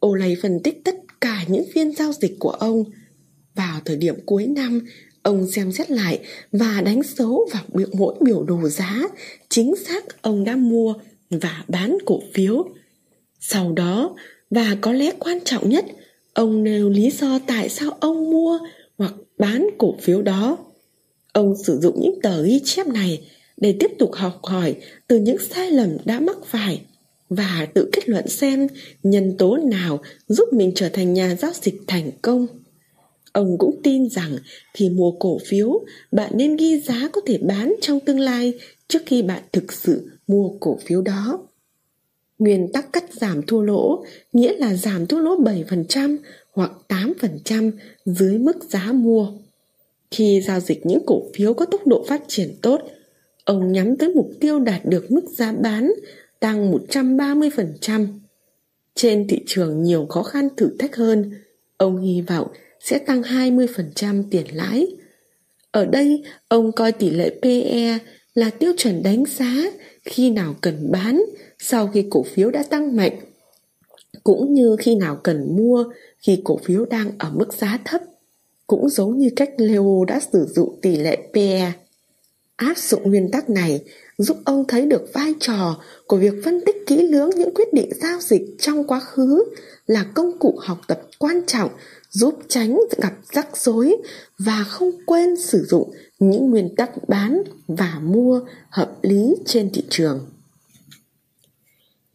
Ô phân tích tất cả những phiên giao dịch của ông. Vào thời điểm cuối năm, ông xem xét lại và đánh số vào biểu mỗi biểu đồ giá chính xác ông đã mua và bán cổ phiếu. Sau đó, và có lẽ quan trọng nhất, ông nêu lý do tại sao ông mua hoặc bán cổ phiếu đó. Ông sử dụng những tờ ghi chép này để tiếp tục học hỏi từ những sai lầm đã mắc phải và tự kết luận xem nhân tố nào giúp mình trở thành nhà giao dịch thành công. Ông cũng tin rằng khi mua cổ phiếu, bạn nên ghi giá có thể bán trong tương lai trước khi bạn thực sự mua cổ phiếu đó. Nguyên tắc cắt giảm thua lỗ nghĩa là giảm thua lỗ 7% hoặc 8% dưới mức giá mua. Khi giao dịch những cổ phiếu có tốc độ phát triển tốt, ông nhắm tới mục tiêu đạt được mức giá bán tăng 130%. Trên thị trường nhiều khó khăn thử thách hơn, ông hy vọng sẽ tăng 20% tiền lãi. Ở đây, ông coi tỷ lệ PE là tiêu chuẩn đánh giá khi nào cần bán sau khi cổ phiếu đã tăng mạnh, cũng như khi nào cần mua khi cổ phiếu đang ở mức giá thấp, cũng giống như cách Leo đã sử dụng tỷ lệ PE. Áp dụng nguyên tắc này giúp ông thấy được vai trò của việc phân tích kỹ lưỡng những quyết định giao dịch trong quá khứ là công cụ học tập quan trọng, giúp tránh gặp rắc rối và không quên sử dụng những nguyên tắc bán và mua hợp lý trên thị trường.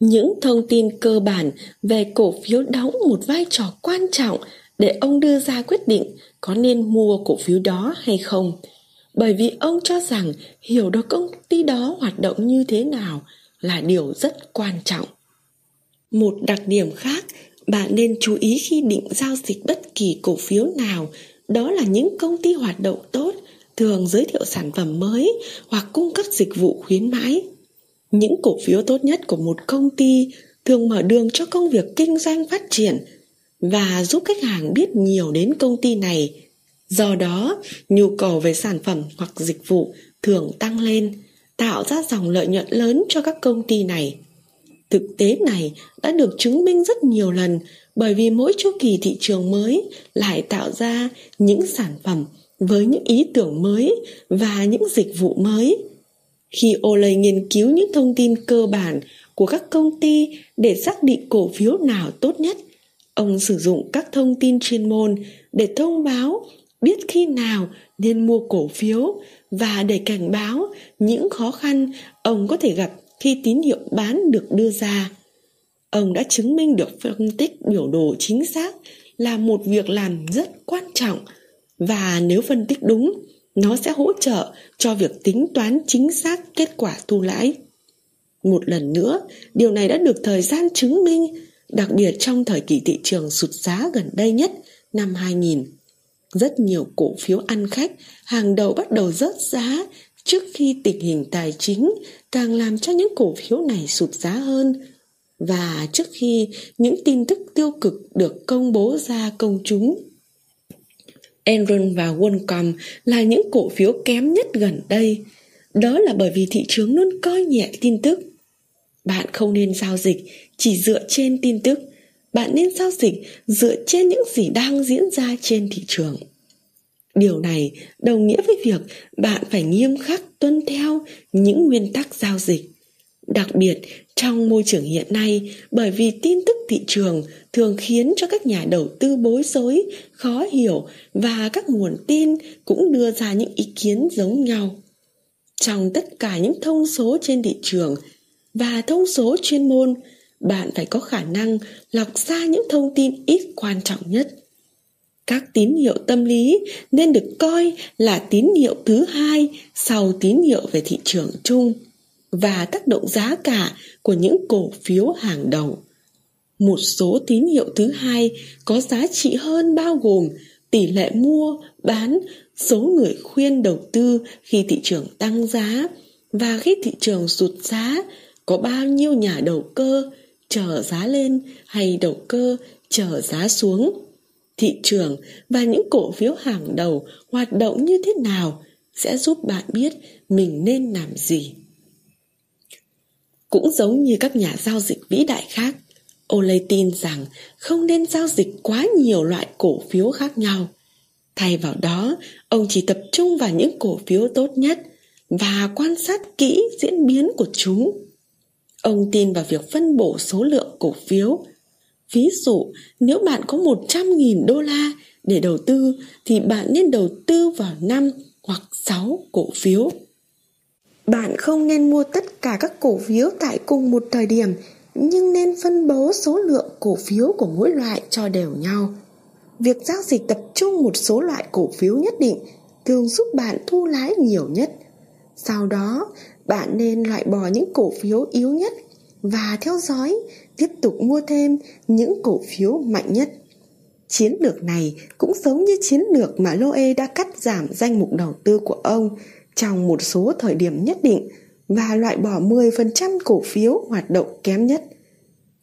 Những thông tin cơ bản về cổ phiếu đóng một vai trò quan trọng để ông đưa ra quyết định có nên mua cổ phiếu đó hay không bởi vì ông cho rằng hiểu được công ty đó hoạt động như thế nào là điều rất quan trọng. Một đặc điểm khác, bạn nên chú ý khi định giao dịch bất kỳ cổ phiếu nào, đó là những công ty hoạt động tốt, thường giới thiệu sản phẩm mới hoặc cung cấp dịch vụ khuyến mãi. Những cổ phiếu tốt nhất của một công ty thường mở đường cho công việc kinh doanh phát triển và giúp khách hàng biết nhiều đến công ty này. Do đó, nhu cầu về sản phẩm hoặc dịch vụ thường tăng lên, tạo ra dòng lợi nhuận lớn cho các công ty này. Thực tế này đã được chứng minh rất nhiều lần bởi vì mỗi chu kỳ thị trường mới lại tạo ra những sản phẩm với những ý tưởng mới và những dịch vụ mới. Khi Olay nghiên cứu những thông tin cơ bản của các công ty để xác định cổ phiếu nào tốt nhất, ông sử dụng các thông tin chuyên môn để thông báo biết khi nào nên mua cổ phiếu và để cảnh báo những khó khăn ông có thể gặp khi tín hiệu bán được đưa ra. Ông đã chứng minh được phân tích biểu đồ chính xác là một việc làm rất quan trọng và nếu phân tích đúng, nó sẽ hỗ trợ cho việc tính toán chính xác kết quả thu lãi. Một lần nữa, điều này đã được thời gian chứng minh, đặc biệt trong thời kỳ thị trường sụt giá gần đây nhất năm 2000. Rất nhiều cổ phiếu ăn khách, hàng đầu bắt đầu rớt giá trước khi tình hình tài chính càng làm cho những cổ phiếu này sụt giá hơn và trước khi những tin tức tiêu cực được công bố ra công chúng. Enron và Worldcom là những cổ phiếu kém nhất gần đây. Đó là bởi vì thị trường luôn coi nhẹ tin tức. Bạn không nên giao dịch chỉ dựa trên tin tức bạn nên giao dịch dựa trên những gì đang diễn ra trên thị trường. Điều này đồng nghĩa với việc bạn phải nghiêm khắc tuân theo những nguyên tắc giao dịch. Đặc biệt, trong môi trường hiện nay, bởi vì tin tức thị trường thường khiến cho các nhà đầu tư bối rối, khó hiểu và các nguồn tin cũng đưa ra những ý kiến giống nhau. Trong tất cả những thông số trên thị trường và thông số chuyên môn bạn phải có khả năng lọc ra những thông tin ít quan trọng nhất. Các tín hiệu tâm lý nên được coi là tín hiệu thứ hai sau tín hiệu về thị trường chung và tác động giá cả của những cổ phiếu hàng đầu. Một số tín hiệu thứ hai có giá trị hơn bao gồm tỷ lệ mua, bán, số người khuyên đầu tư khi thị trường tăng giá và khi thị trường sụt giá có bao nhiêu nhà đầu cơ chờ giá lên hay đầu cơ chờ giá xuống. Thị trường và những cổ phiếu hàng đầu hoạt động như thế nào sẽ giúp bạn biết mình nên làm gì. Cũng giống như các nhà giao dịch vĩ đại khác, Ole tin rằng không nên giao dịch quá nhiều loại cổ phiếu khác nhau. Thay vào đó, ông chỉ tập trung vào những cổ phiếu tốt nhất và quan sát kỹ diễn biến của chúng. Ông tin vào việc phân bổ số lượng cổ phiếu. Ví dụ, nếu bạn có 100.000 đô la để đầu tư thì bạn nên đầu tư vào 5 hoặc 6 cổ phiếu. Bạn không nên mua tất cả các cổ phiếu tại cùng một thời điểm, nhưng nên phân bố số lượng cổ phiếu của mỗi loại cho đều nhau. Việc giao dịch tập trung một số loại cổ phiếu nhất định thường giúp bạn thu lãi nhiều nhất. Sau đó, bạn nên loại bỏ những cổ phiếu yếu nhất và theo dõi, tiếp tục mua thêm những cổ phiếu mạnh nhất chiến lược này cũng giống như chiến lược mà Loe đã cắt giảm danh mục đầu tư của ông trong một số thời điểm nhất định và loại bỏ 10% cổ phiếu hoạt động kém nhất.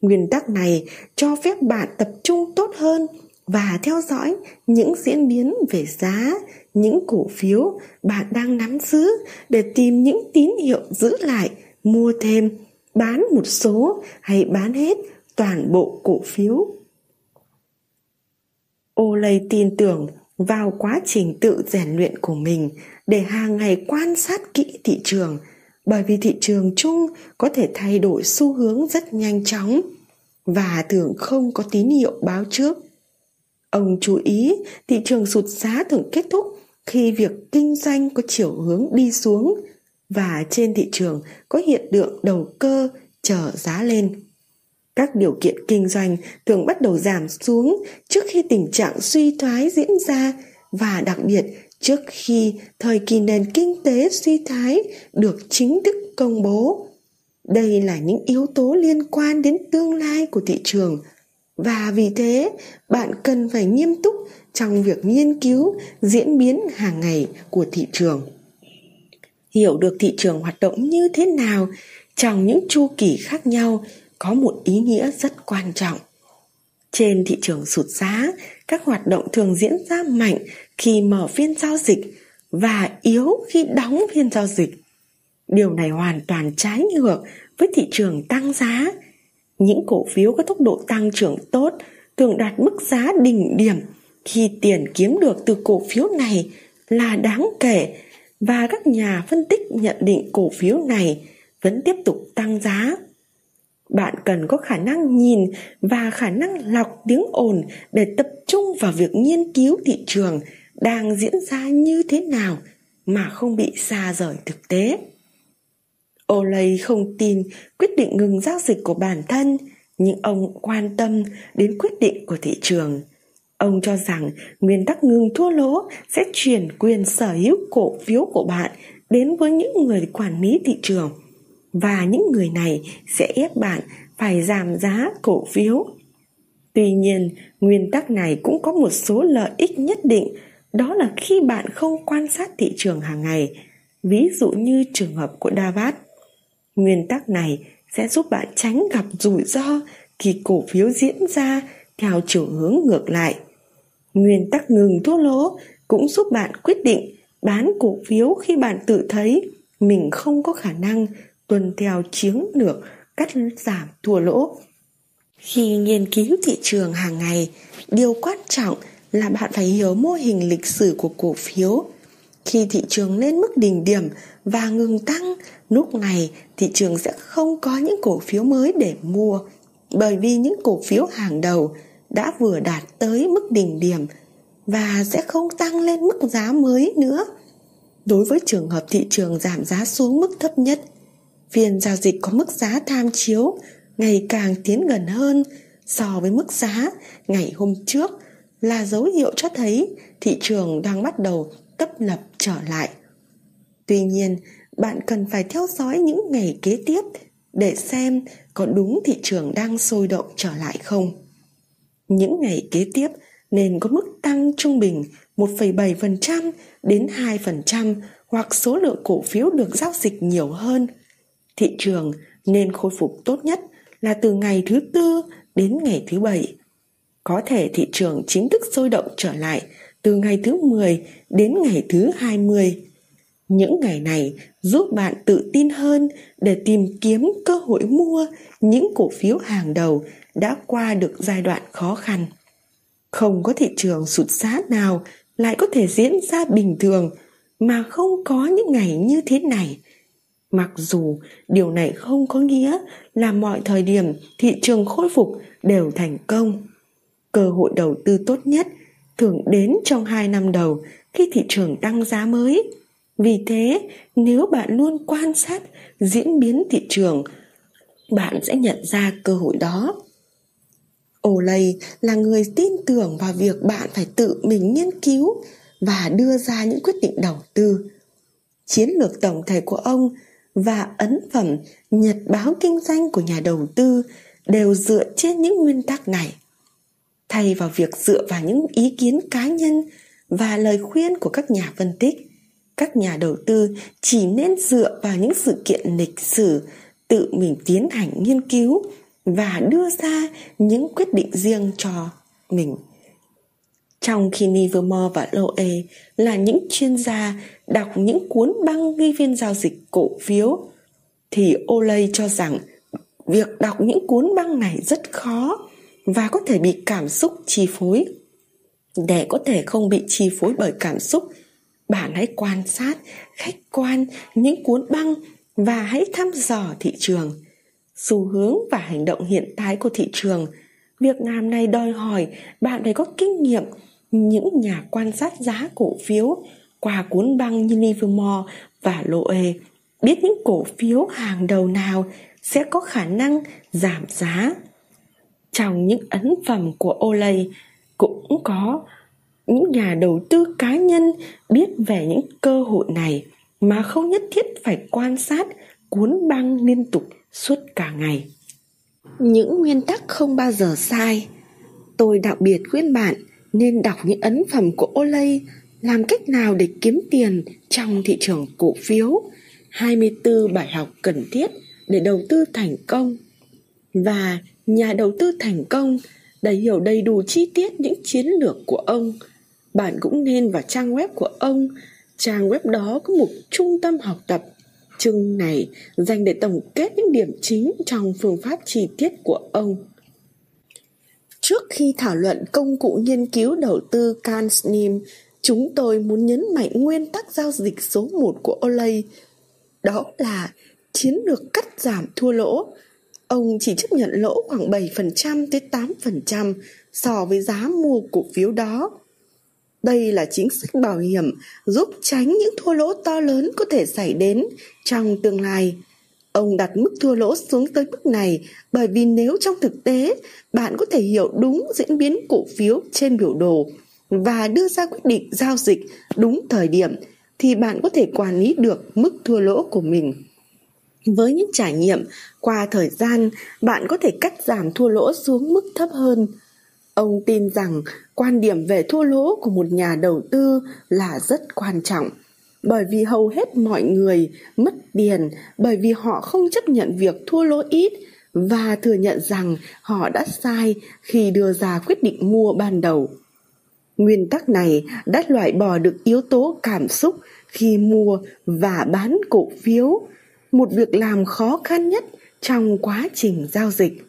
Nguyên tắc này cho phép bạn tập trung tốt hơn và theo dõi những diễn biến về giá những cổ phiếu bạn đang nắm giữ để tìm những tín hiệu giữ lại, mua thêm, bán một số hay bán hết toàn bộ cổ phiếu. Olay tin tưởng vào quá trình tự rèn luyện của mình để hàng ngày quan sát kỹ thị trường bởi vì thị trường chung có thể thay đổi xu hướng rất nhanh chóng và thường không có tín hiệu báo trước. Ông chú ý thị trường sụt giá thường kết thúc khi việc kinh doanh có chiều hướng đi xuống và trên thị trường có hiện tượng đầu cơ chờ giá lên. Các điều kiện kinh doanh thường bắt đầu giảm xuống trước khi tình trạng suy thoái diễn ra và đặc biệt trước khi thời kỳ nền kinh tế suy thoái được chính thức công bố. Đây là những yếu tố liên quan đến tương lai của thị trường và vì thế, bạn cần phải nghiêm túc trong việc nghiên cứu diễn biến hàng ngày của thị trường. Hiểu được thị trường hoạt động như thế nào trong những chu kỳ khác nhau có một ý nghĩa rất quan trọng. Trên thị trường sụt giá, các hoạt động thường diễn ra mạnh khi mở phiên giao dịch và yếu khi đóng phiên giao dịch. Điều này hoàn toàn trái ngược với thị trường tăng giá những cổ phiếu có tốc độ tăng trưởng tốt, thường đạt mức giá đỉnh điểm khi tiền kiếm được từ cổ phiếu này là đáng kể. Và các nhà phân tích nhận định cổ phiếu này vẫn tiếp tục tăng giá. Bạn cần có khả năng nhìn và khả năng lọc tiếng ồn để tập trung vào việc nghiên cứu thị trường đang diễn ra như thế nào mà không bị xa rời thực tế. Olay không tin quyết định ngừng giao dịch của bản thân nhưng ông quan tâm đến quyết định của thị trường Ông cho rằng nguyên tắc ngừng thua lỗ sẽ chuyển quyền sở hữu cổ phiếu của bạn đến với những người quản lý thị trường và những người này sẽ ép bạn phải giảm giá cổ phiếu. Tuy nhiên, nguyên tắc này cũng có một số lợi ích nhất định, đó là khi bạn không quan sát thị trường hàng ngày, ví dụ như trường hợp của Davat. Nguyên tắc này sẽ giúp bạn tránh gặp rủi ro khi cổ phiếu diễn ra theo chiều hướng ngược lại. Nguyên tắc ngừng thua lỗ cũng giúp bạn quyết định bán cổ phiếu khi bạn tự thấy mình không có khả năng tuân theo chiến lược cắt giảm thua lỗ. Khi nghiên cứu thị trường hàng ngày, điều quan trọng là bạn phải hiểu mô hình lịch sử của cổ phiếu. Khi thị trường lên mức đỉnh điểm và ngừng tăng, lúc này thị trường sẽ không có những cổ phiếu mới để mua bởi vì những cổ phiếu hàng đầu đã vừa đạt tới mức đỉnh điểm và sẽ không tăng lên mức giá mới nữa. Đối với trường hợp thị trường giảm giá xuống mức thấp nhất, phiên giao dịch có mức giá tham chiếu ngày càng tiến gần hơn so với mức giá ngày hôm trước là dấu hiệu cho thấy thị trường đang bắt đầu tấp lập trở lại. Tuy nhiên, bạn cần phải theo dõi những ngày kế tiếp để xem có đúng thị trường đang sôi động trở lại không. Những ngày kế tiếp nên có mức tăng trung bình 1,7% đến 2% hoặc số lượng cổ phiếu được giao dịch nhiều hơn. Thị trường nên khôi phục tốt nhất là từ ngày thứ tư đến ngày thứ bảy. Có thể thị trường chính thức sôi động trở lại từ ngày thứ 10 đến ngày thứ 20. Những ngày này, giúp bạn tự tin hơn để tìm kiếm cơ hội mua những cổ phiếu hàng đầu đã qua được giai đoạn khó khăn. Không có thị trường sụt giá nào lại có thể diễn ra bình thường mà không có những ngày như thế này. Mặc dù điều này không có nghĩa là mọi thời điểm thị trường khôi phục đều thành công. Cơ hội đầu tư tốt nhất thường đến trong hai năm đầu khi thị trường tăng giá mới. Vì thế, nếu bạn luôn quan sát diễn biến thị trường, bạn sẽ nhận ra cơ hội đó. Olay là người tin tưởng vào việc bạn phải tự mình nghiên cứu và đưa ra những quyết định đầu tư. Chiến lược tổng thể của ông và ấn phẩm nhật báo kinh doanh của nhà đầu tư đều dựa trên những nguyên tắc này. Thay vào việc dựa vào những ý kiến cá nhân và lời khuyên của các nhà phân tích, các nhà đầu tư chỉ nên dựa vào những sự kiện lịch sử tự mình tiến hành nghiên cứu và đưa ra những quyết định riêng cho mình. Trong khi Livermore và Loe là những chuyên gia đọc những cuốn băng ghi viên giao dịch cổ phiếu, thì Olay cho rằng việc đọc những cuốn băng này rất khó và có thể bị cảm xúc chi phối. Để có thể không bị chi phối bởi cảm xúc bạn hãy quan sát, khách quan, những cuốn băng và hãy thăm dò thị trường. Xu hướng và hành động hiện tại của thị trường. Việc làm này đòi hỏi bạn phải có kinh nghiệm, những nhà quan sát giá cổ phiếu qua cuốn băng như Livermore và Loe biết những cổ phiếu hàng đầu nào sẽ có khả năng giảm giá. Trong những ấn phẩm của Olay cũng có những nhà đầu tư cá nhân biết về những cơ hội này mà không nhất thiết phải quan sát cuốn băng liên tục suốt cả ngày. Những nguyên tắc không bao giờ sai. Tôi đặc biệt khuyên bạn nên đọc những ấn phẩm của Olay làm cách nào để kiếm tiền trong thị trường cổ phiếu 24 bài học cần thiết để đầu tư thành công và nhà đầu tư thành công đã hiểu đầy đủ chi tiết những chiến lược của ông bạn cũng nên vào trang web của ông trang web đó có một trung tâm học tập chương này dành để tổng kết những điểm chính trong phương pháp chi tiết của ông trước khi thảo luận công cụ nghiên cứu đầu tư Cansnim, chúng tôi muốn nhấn mạnh nguyên tắc giao dịch số 1 của Olay. Đó là chiến lược cắt giảm thua lỗ. Ông chỉ chấp nhận lỗ khoảng 7% tới 8% so với giá mua cổ phiếu đó. Đây là chính sách bảo hiểm giúp tránh những thua lỗ to lớn có thể xảy đến trong tương lai. Ông đặt mức thua lỗ xuống tới mức này bởi vì nếu trong thực tế bạn có thể hiểu đúng diễn biến cổ phiếu trên biểu đồ và đưa ra quyết định giao dịch đúng thời điểm thì bạn có thể quản lý được mức thua lỗ của mình. Với những trải nghiệm qua thời gian, bạn có thể cắt giảm thua lỗ xuống mức thấp hơn. Ông tin rằng quan điểm về thua lỗ của một nhà đầu tư là rất quan trọng. Bởi vì hầu hết mọi người mất tiền bởi vì họ không chấp nhận việc thua lỗ ít và thừa nhận rằng họ đã sai khi đưa ra quyết định mua ban đầu. Nguyên tắc này đã loại bỏ được yếu tố cảm xúc khi mua và bán cổ phiếu, một việc làm khó khăn nhất trong quá trình giao dịch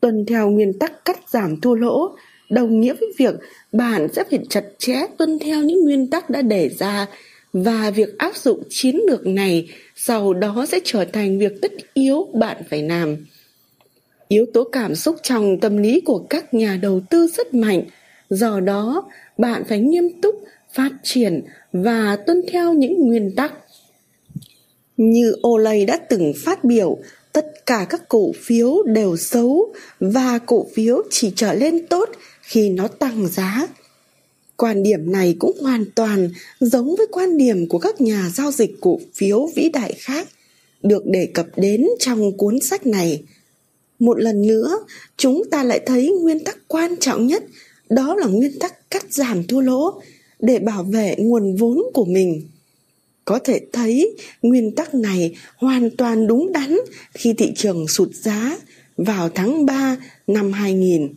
tuân theo nguyên tắc cắt giảm thua lỗ, đồng nghĩa với việc bạn sẽ phải chặt chẽ tuân theo những nguyên tắc đã đề ra và việc áp dụng chiến lược này sau đó sẽ trở thành việc tất yếu bạn phải làm. Yếu tố cảm xúc trong tâm lý của các nhà đầu tư rất mạnh, do đó bạn phải nghiêm túc phát triển và tuân theo những nguyên tắc. Như Olay đã từng phát biểu cả các cổ phiếu đều xấu và cổ phiếu chỉ trở lên tốt khi nó tăng giá Quan điểm này cũng hoàn toàn giống với quan điểm của các nhà giao dịch cổ phiếu vĩ đại khác được đề cập đến trong cuốn sách này. Một lần nữa, chúng ta lại thấy nguyên tắc quan trọng nhất đó là nguyên tắc cắt giảm thua lỗ để bảo vệ nguồn vốn của mình. Có thể thấy nguyên tắc này hoàn toàn đúng đắn khi thị trường sụt giá vào tháng 3 năm 2000.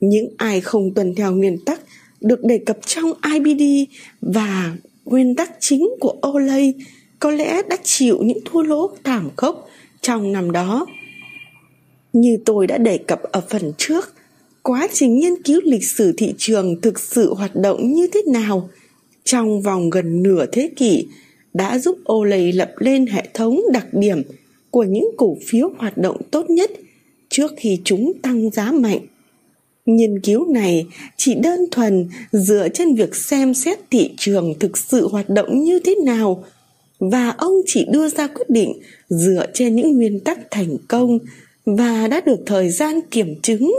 Những ai không tuân theo nguyên tắc được đề cập trong IBD và nguyên tắc chính của Olay có lẽ đã chịu những thua lỗ thảm khốc trong năm đó. Như tôi đã đề cập ở phần trước, quá trình nghiên cứu lịch sử thị trường thực sự hoạt động như thế nào trong vòng gần nửa thế kỷ đã giúp Olay lập lên hệ thống đặc điểm của những cổ phiếu hoạt động tốt nhất trước khi chúng tăng giá mạnh Nghiên cứu này chỉ đơn thuần dựa trên việc xem xét thị trường thực sự hoạt động như thế nào và ông chỉ đưa ra quyết định dựa trên những nguyên tắc thành công và đã được thời gian kiểm chứng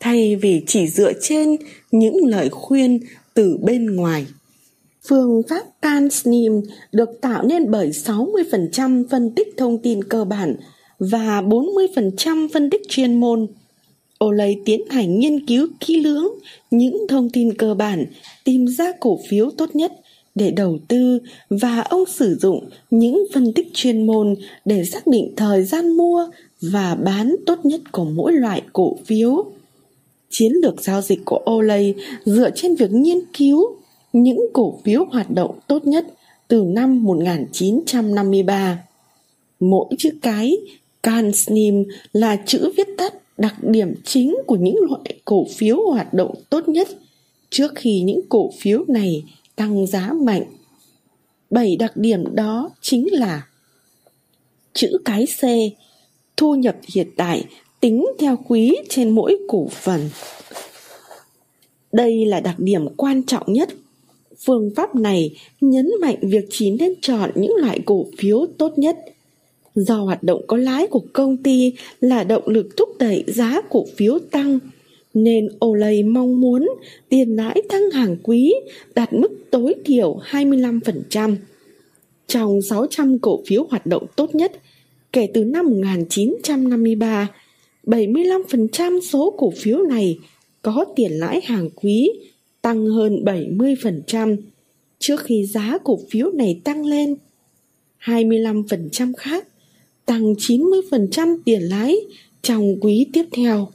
thay vì chỉ dựa trên những lời khuyên từ bên ngoài. Phương pháp CanSNIM được tạo nên bởi 60% phân tích thông tin cơ bản và 40% phân tích chuyên môn – Olay tiến hành nghiên cứu kỹ lưỡng những thông tin cơ bản, tìm ra cổ phiếu tốt nhất để đầu tư và ông sử dụng những phân tích chuyên môn để xác định thời gian mua và bán tốt nhất của mỗi loại cổ phiếu. Chiến lược giao dịch của Olay dựa trên việc nghiên cứu những cổ phiếu hoạt động tốt nhất từ năm 1953. Mỗi chữ cái CanSNIM là chữ viết tắt đặc điểm chính của những loại cổ phiếu hoạt động tốt nhất trước khi những cổ phiếu này tăng giá mạnh. Bảy đặc điểm đó chính là chữ cái C, thu nhập hiện tại tính theo quý trên mỗi cổ phần. Đây là đặc điểm quan trọng nhất. Phương pháp này nhấn mạnh việc chỉ nên chọn những loại cổ phiếu tốt nhất. Do hoạt động có lãi của công ty là động lực thúc đẩy giá cổ phiếu tăng, nên Olay mong muốn tiền lãi tăng hàng quý đạt mức tối thiểu 25%. Trong 600 cổ phiếu hoạt động tốt nhất kể từ năm 1953, 75% số cổ phiếu này có tiền lãi hàng quý tăng hơn 70% trước khi giá cổ phiếu này tăng lên. 25% khác tăng 90% tiền lãi trong quý tiếp theo.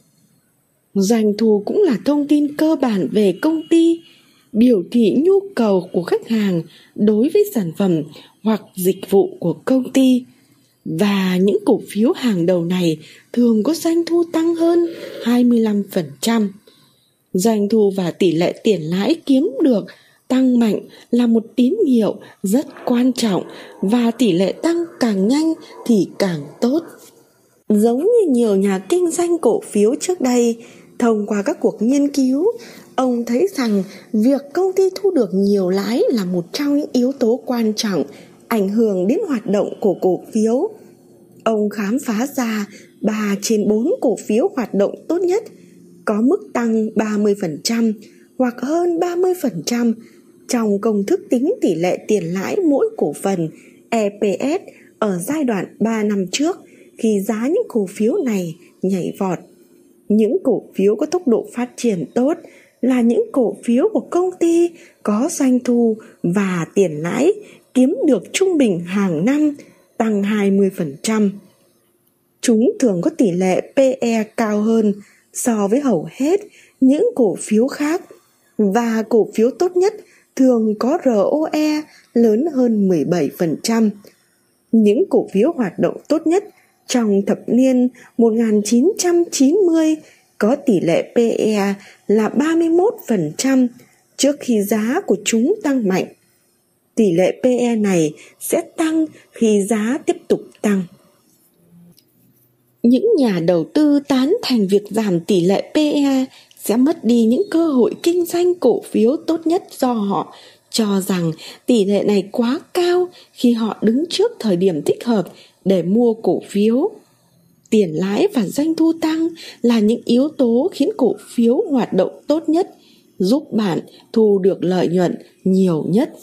Doanh thu cũng là thông tin cơ bản về công ty, biểu thị nhu cầu của khách hàng đối với sản phẩm hoặc dịch vụ của công ty. Và những cổ phiếu hàng đầu này thường có doanh thu tăng hơn 25%. Doanh thu và tỷ lệ tiền lãi kiếm được tăng mạnh là một tín hiệu rất quan trọng và tỷ lệ tăng càng nhanh thì càng tốt. Giống như nhiều nhà kinh doanh cổ phiếu trước đây, thông qua các cuộc nghiên cứu, ông thấy rằng việc công ty thu được nhiều lãi là một trong những yếu tố quan trọng ảnh hưởng đến hoạt động của cổ phiếu. Ông khám phá ra 3 trên 4 cổ phiếu hoạt động tốt nhất có mức tăng 30% hoặc hơn 30% trong công thức tính tỷ lệ tiền lãi mỗi cổ phần EPS ở giai đoạn 3 năm trước khi giá những cổ phiếu này nhảy vọt. Những cổ phiếu có tốc độ phát triển tốt là những cổ phiếu của công ty có doanh thu và tiền lãi kiếm được trung bình hàng năm tăng 20%. Chúng thường có tỷ lệ PE cao hơn so với hầu hết những cổ phiếu khác, và cổ phiếu tốt nhất thường có ROE lớn hơn 17%. Những cổ phiếu hoạt động tốt nhất trong thập niên 1990 có tỷ lệ PE là 31% trước khi giá của chúng tăng mạnh. Tỷ lệ PE này sẽ tăng khi giá tiếp tục tăng. Những nhà đầu tư tán thành việc giảm tỷ lệ PE sẽ mất đi những cơ hội kinh doanh cổ phiếu tốt nhất do họ cho rằng tỷ lệ này quá cao khi họ đứng trước thời điểm thích hợp để mua cổ phiếu. Tiền lãi và doanh thu tăng là những yếu tố khiến cổ phiếu hoạt động tốt nhất, giúp bạn thu được lợi nhuận nhiều nhất.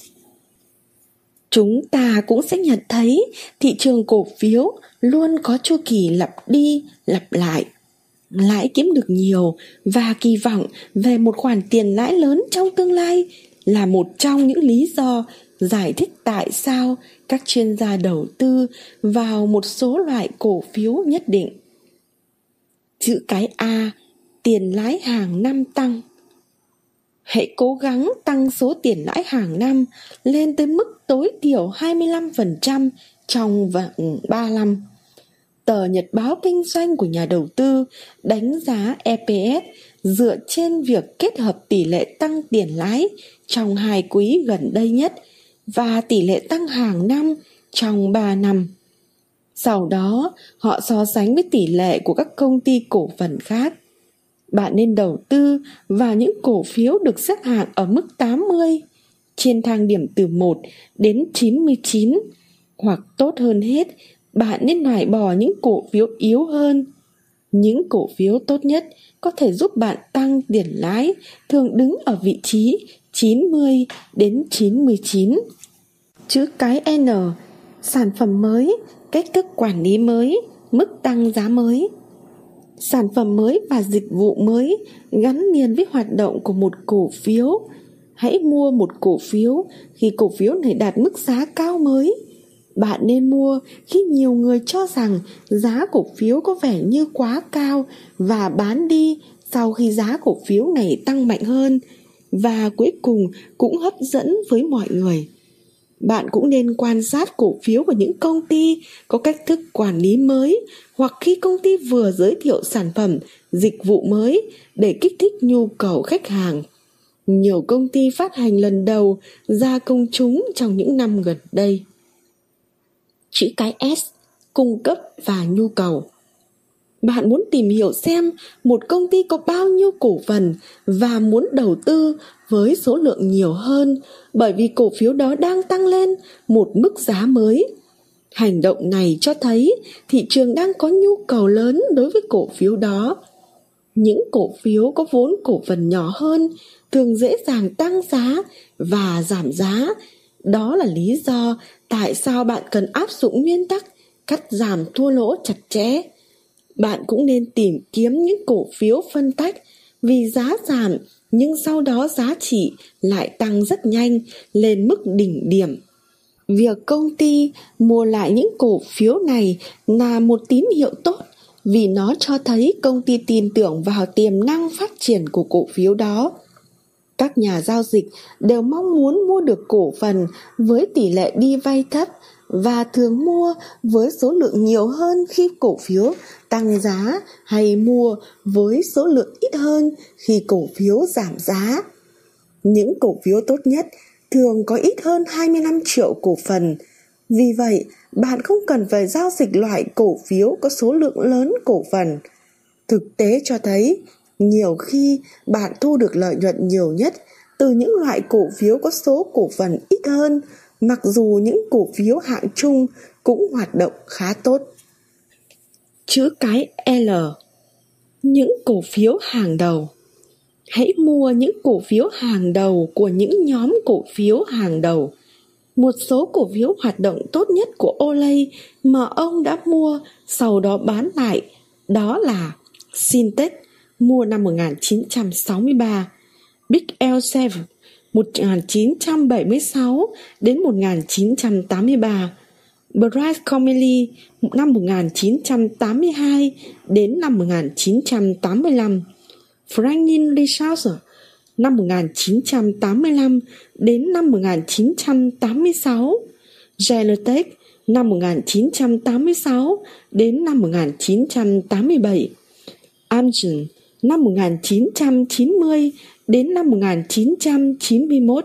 Chúng ta cũng sẽ nhận thấy thị trường cổ phiếu luôn có chu kỳ lặp đi lặp lại lãi kiếm được nhiều và kỳ vọng về một khoản tiền lãi lớn trong tương lai là một trong những lý do giải thích tại sao các chuyên gia đầu tư vào một số loại cổ phiếu nhất định. Chữ cái A, tiền lãi hàng năm tăng. Hãy cố gắng tăng số tiền lãi hàng năm lên tới mức tối thiểu 25% trong vòng 3 năm tờ nhật báo kinh doanh của nhà đầu tư đánh giá EPS dựa trên việc kết hợp tỷ lệ tăng tiền lãi trong hai quý gần đây nhất và tỷ lệ tăng hàng năm trong 3 năm. Sau đó, họ so sánh với tỷ lệ của các công ty cổ phần khác. Bạn nên đầu tư vào những cổ phiếu được xếp hạng ở mức 80 trên thang điểm từ 1 đến 99 hoặc tốt hơn hết bạn nên loại bỏ những cổ phiếu yếu hơn. Những cổ phiếu tốt nhất có thể giúp bạn tăng tiền lãi thường đứng ở vị trí 90 đến 99. Chữ cái N, sản phẩm mới, cách thức quản lý mới, mức tăng giá mới. Sản phẩm mới và dịch vụ mới gắn liền với hoạt động của một cổ phiếu. Hãy mua một cổ phiếu khi cổ phiếu này đạt mức giá cao mới. Bạn nên mua khi nhiều người cho rằng giá cổ phiếu có vẻ như quá cao và bán đi sau khi giá cổ phiếu này tăng mạnh hơn. Và cuối cùng cũng hấp dẫn với mọi người bạn cũng nên quan sát cổ phiếu của những công ty có cách thức quản lý mới hoặc khi công ty vừa giới thiệu sản phẩm, dịch vụ mới để kích thích nhu cầu khách hàng. Nhiều công ty phát hành lần đầu ra công chúng trong những năm gần đây. Chữ cái s, cung cấp và nhu cầu. Bạn muốn tìm hiểu xem một công ty có bao nhiêu cổ phần và muốn đầu tư với số lượng nhiều hơn bởi vì cổ phiếu đó đang tăng lên, một mức giá mới. Hành động này cho thấy thị trường đang có nhu cầu lớn đối với cổ phiếu đó. Những cổ phiếu có vốn cổ phần nhỏ hơn thường dễ dàng tăng giá và giảm giá. Đó là lý do tại sao bạn cần áp dụng nguyên tắc cắt giảm thua lỗ chặt chẽ. Bạn cũng nên tìm kiếm những cổ phiếu phân tách vì giá giảm nhưng sau đó giá trị lại tăng rất nhanh lên mức đỉnh điểm. Việc công ty mua lại những cổ phiếu này là một tín hiệu tốt vì nó cho thấy công ty tin tưởng vào tiềm năng phát triển của cổ phiếu đó. Các nhà giao dịch đều mong muốn mua được cổ phần với tỷ lệ đi vay thấp và thường mua với số lượng nhiều hơn khi cổ phiếu tăng giá hay mua với số lượng ít hơn khi cổ phiếu giảm giá. Những cổ phiếu tốt nhất thường có ít hơn 25 triệu cổ phần. Vì vậy, bạn không cần phải giao dịch loại cổ phiếu có số lượng lớn cổ phần. Thực tế cho thấy, nhiều khi bạn thu được lợi nhuận nhiều nhất từ những loại cổ phiếu có số cổ phần ít hơn mặc dù những cổ phiếu hạng chung cũng hoạt động khá tốt. Chữ cái L Những cổ phiếu hàng đầu Hãy mua những cổ phiếu hàng đầu của những nhóm cổ phiếu hàng đầu. Một số cổ phiếu hoạt động tốt nhất của Olay mà ông đã mua sau đó bán lại đó là Syntec mua năm 1963, Big L7 1976 đến 1983, Bryce Comely năm 1982 đến năm 1985, Franklin Richards năm 1985 đến năm 1986, Gelotech năm 1986 đến năm 1987, Amgen năm 1990 đến năm 1991,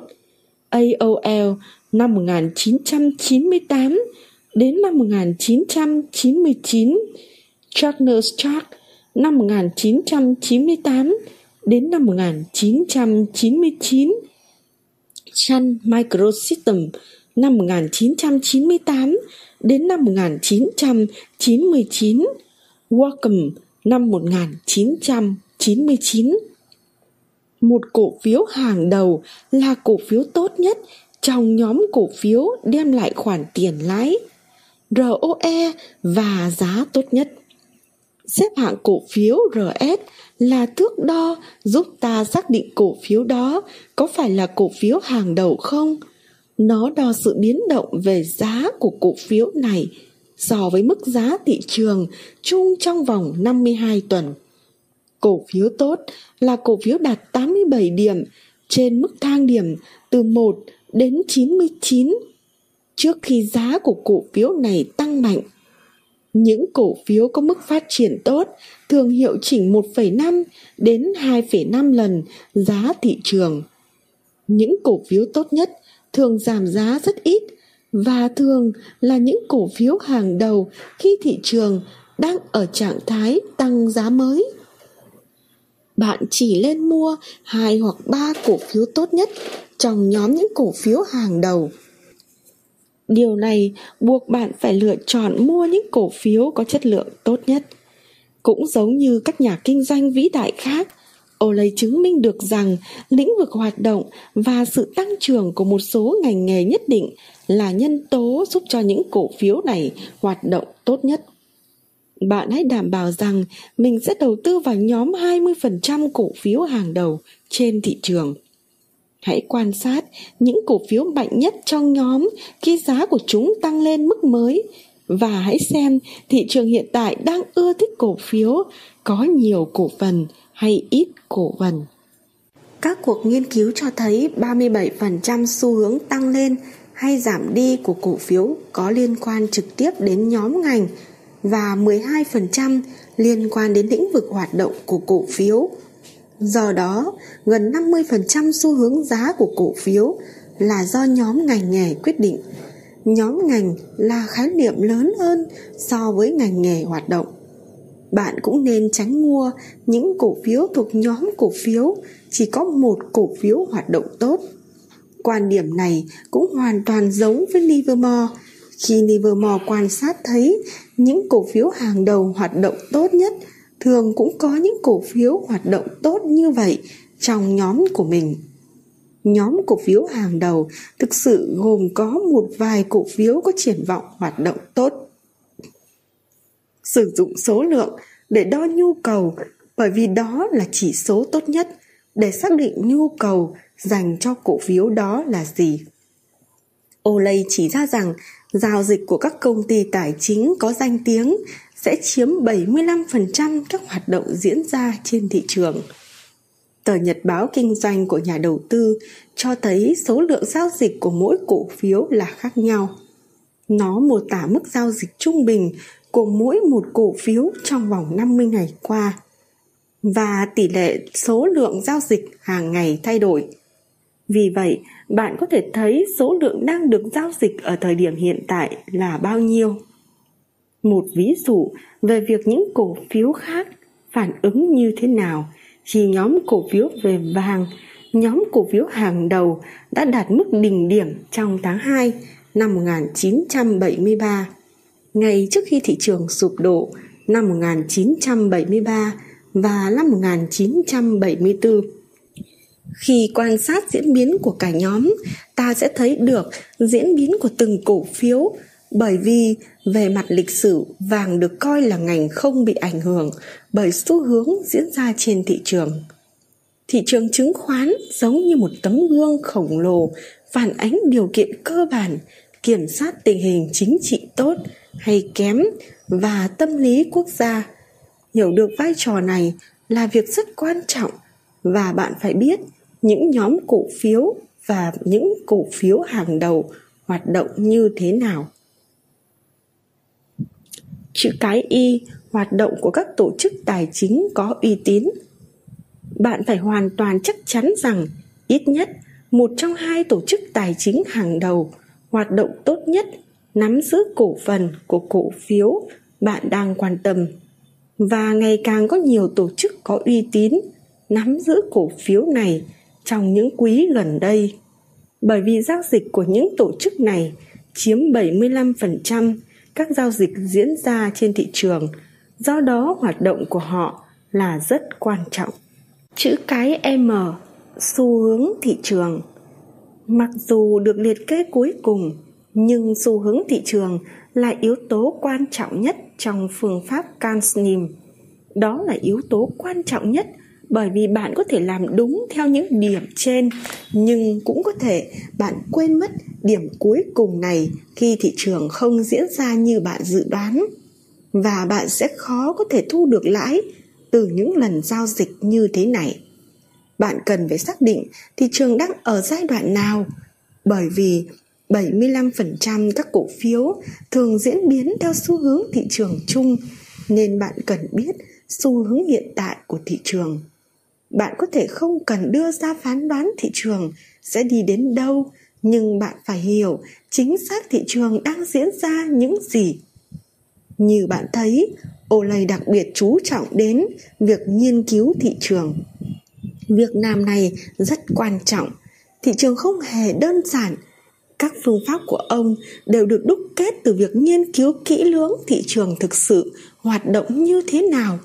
AOL năm 1998 đến năm 1999, Charles Stark năm 1998 đến năm 1999, Sun Microsystem năm 1998 đến năm 1999, Wacom năm 1999 một cổ phiếu hàng đầu là cổ phiếu tốt nhất trong nhóm cổ phiếu đem lại khoản tiền lãi ROE và giá tốt nhất. Xếp hạng cổ phiếu RS là thước đo giúp ta xác định cổ phiếu đó có phải là cổ phiếu hàng đầu không. Nó đo sự biến động về giá của cổ phiếu này so với mức giá thị trường chung trong vòng 52 tuần. Cổ phiếu tốt là cổ phiếu đạt 87 điểm trên mức thang điểm từ 1 đến 99 trước khi giá của cổ phiếu này tăng mạnh. Những cổ phiếu có mức phát triển tốt thường hiệu chỉnh 1,5 đến 2,5 lần giá thị trường. Những cổ phiếu tốt nhất thường giảm giá rất ít và thường là những cổ phiếu hàng đầu khi thị trường đang ở trạng thái tăng giá mới bạn chỉ nên mua hai hoặc ba cổ phiếu tốt nhất trong nhóm những cổ phiếu hàng đầu. Điều này buộc bạn phải lựa chọn mua những cổ phiếu có chất lượng tốt nhất. Cũng giống như các nhà kinh doanh vĩ đại khác Olay chứng minh được rằng lĩnh vực hoạt động và sự tăng trưởng của một số ngành nghề nhất định là nhân tố giúp cho những cổ phiếu này hoạt động tốt nhất bạn hãy đảm bảo rằng mình sẽ đầu tư vào nhóm 20% cổ phiếu hàng đầu trên thị trường. hãy quan sát những cổ phiếu mạnh nhất trong nhóm khi giá của chúng tăng lên mức mới và hãy xem thị trường hiện tại đang ưa thích cổ phiếu, có nhiều cổ phần hay ít cổ phần. Các cuộc nghiên cứu cho thấy 37% xu hướng tăng lên hay giảm đi của cổ phiếu có liên quan trực tiếp đến nhóm ngành và 12% liên quan đến lĩnh vực hoạt động của cổ phiếu. Do đó, gần 50% xu hướng giá của cổ phiếu là do nhóm ngành nghề quyết định. Nhóm ngành là khái niệm lớn hơn so với ngành nghề hoạt động. Bạn cũng nên tránh mua những cổ phiếu thuộc nhóm cổ phiếu chỉ có một cổ phiếu hoạt động tốt. Quan điểm này cũng hoàn toàn giống với Livermore khi Livermore quan sát thấy những cổ phiếu hàng đầu hoạt động tốt nhất thường cũng có những cổ phiếu hoạt động tốt như vậy trong nhóm của mình. Nhóm cổ phiếu hàng đầu thực sự gồm có một vài cổ phiếu có triển vọng hoạt động tốt. Sử dụng số lượng để đo nhu cầu bởi vì đó là chỉ số tốt nhất để xác định nhu cầu dành cho cổ phiếu đó là gì. Olay chỉ ra rằng giao dịch của các công ty tài chính có danh tiếng sẽ chiếm 75% các hoạt động diễn ra trên thị trường. Tờ nhật báo kinh doanh của nhà đầu tư cho thấy số lượng giao dịch của mỗi cổ phiếu là khác nhau. Nó mô tả mức giao dịch trung bình của mỗi một cổ phiếu trong vòng 50 ngày qua và tỷ lệ số lượng giao dịch hàng ngày thay đổi. Vì vậy, bạn có thể thấy số lượng đang được giao dịch ở thời điểm hiện tại là bao nhiêu. Một ví dụ về việc những cổ phiếu khác phản ứng như thế nào khi nhóm cổ phiếu về vàng, nhóm cổ phiếu hàng đầu đã đạt mức đỉnh điểm trong tháng 2 năm 1973, ngay trước khi thị trường sụp đổ năm 1973 và năm 1974 khi quan sát diễn biến của cả nhóm, ta sẽ thấy được diễn biến của từng cổ phiếu bởi vì về mặt lịch sử, vàng được coi là ngành không bị ảnh hưởng bởi xu hướng diễn ra trên thị trường. Thị trường chứng khoán giống như một tấm gương khổng lồ, phản ánh điều kiện cơ bản, kiểm soát tình hình chính trị tốt hay kém và tâm lý quốc gia. Hiểu được vai trò này là việc rất quan trọng và bạn phải biết những nhóm cổ phiếu và những cổ phiếu hàng đầu hoạt động như thế nào? Chữ cái y, hoạt động của các tổ chức tài chính có uy tín. Bạn phải hoàn toàn chắc chắn rằng ít nhất một trong hai tổ chức tài chính hàng đầu hoạt động tốt nhất nắm giữ cổ phần của cổ phiếu bạn đang quan tâm. Và ngày càng có nhiều tổ chức có uy tín nắm giữ cổ phiếu này trong những quý gần đây. Bởi vì giao dịch của những tổ chức này chiếm 75% các giao dịch diễn ra trên thị trường, do đó hoạt động của họ là rất quan trọng. Chữ cái M xu hướng thị trường Mặc dù được liệt kê cuối cùng, nhưng xu hướng thị trường là yếu tố quan trọng nhất trong phương pháp Cansim. Đó là yếu tố quan trọng nhất bởi vì bạn có thể làm đúng theo những điểm trên, nhưng cũng có thể bạn quên mất điểm cuối cùng này khi thị trường không diễn ra như bạn dự đoán. Và bạn sẽ khó có thể thu được lãi từ những lần giao dịch như thế này. Bạn cần phải xác định thị trường đang ở giai đoạn nào, bởi vì 75% các cổ phiếu thường diễn biến theo xu hướng thị trường chung, nên bạn cần biết xu hướng hiện tại của thị trường bạn có thể không cần đưa ra phán đoán thị trường sẽ đi đến đâu, nhưng bạn phải hiểu chính xác thị trường đang diễn ra những gì. Như bạn thấy, Olay đặc biệt chú trọng đến việc nghiên cứu thị trường. Việc làm này rất quan trọng. Thị trường không hề đơn giản. Các phương pháp của ông đều được đúc kết từ việc nghiên cứu kỹ lưỡng thị trường thực sự hoạt động như thế nào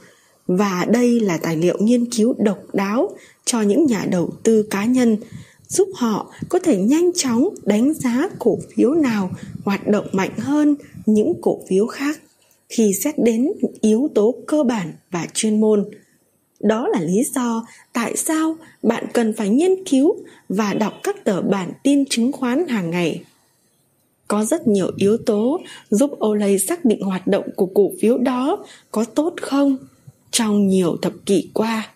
và đây là tài liệu nghiên cứu độc đáo cho những nhà đầu tư cá nhân, giúp họ có thể nhanh chóng đánh giá cổ phiếu nào hoạt động mạnh hơn những cổ phiếu khác khi xét đến yếu tố cơ bản và chuyên môn Đó là lý do tại sao bạn cần phải nghiên cứu và đọc các tờ bản tin chứng khoán hàng ngày. Có rất nhiều yếu tố giúp Olay xác định hoạt động của cổ phiếu đó có tốt không trong nhiều thập kỷ qua.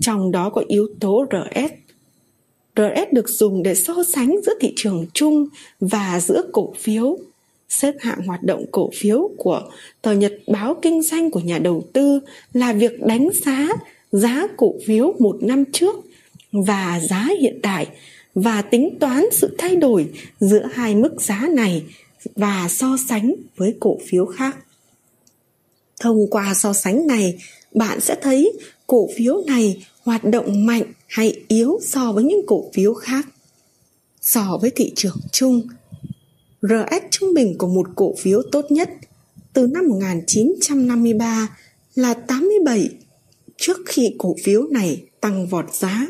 Trong đó có yếu tố RS. RS được dùng để so sánh giữa thị trường chung và giữa cổ phiếu xếp hạng hoạt động cổ phiếu của tờ nhật báo kinh doanh của nhà đầu tư là việc đánh giá giá cổ phiếu một năm trước và giá hiện tại và tính toán sự thay đổi giữa hai mức giá này và so sánh với cổ phiếu khác. Thông qua so sánh này, bạn sẽ thấy cổ phiếu này hoạt động mạnh hay yếu so với những cổ phiếu khác. So với thị trường chung, RS trung bình của một cổ phiếu tốt nhất từ năm 1953 là 87 trước khi cổ phiếu này tăng vọt giá.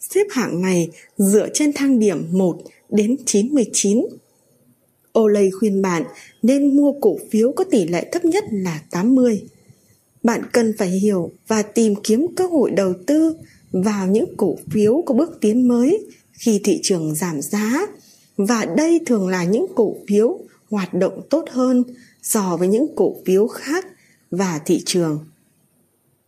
Xếp hạng này dựa trên thang điểm 1 đến 99. Olay khuyên bạn nên mua cổ phiếu có tỷ lệ thấp nhất là 80. Bạn cần phải hiểu và tìm kiếm cơ hội đầu tư vào những cổ phiếu có bước tiến mới khi thị trường giảm giá và đây thường là những cổ phiếu hoạt động tốt hơn so với những cổ phiếu khác và thị trường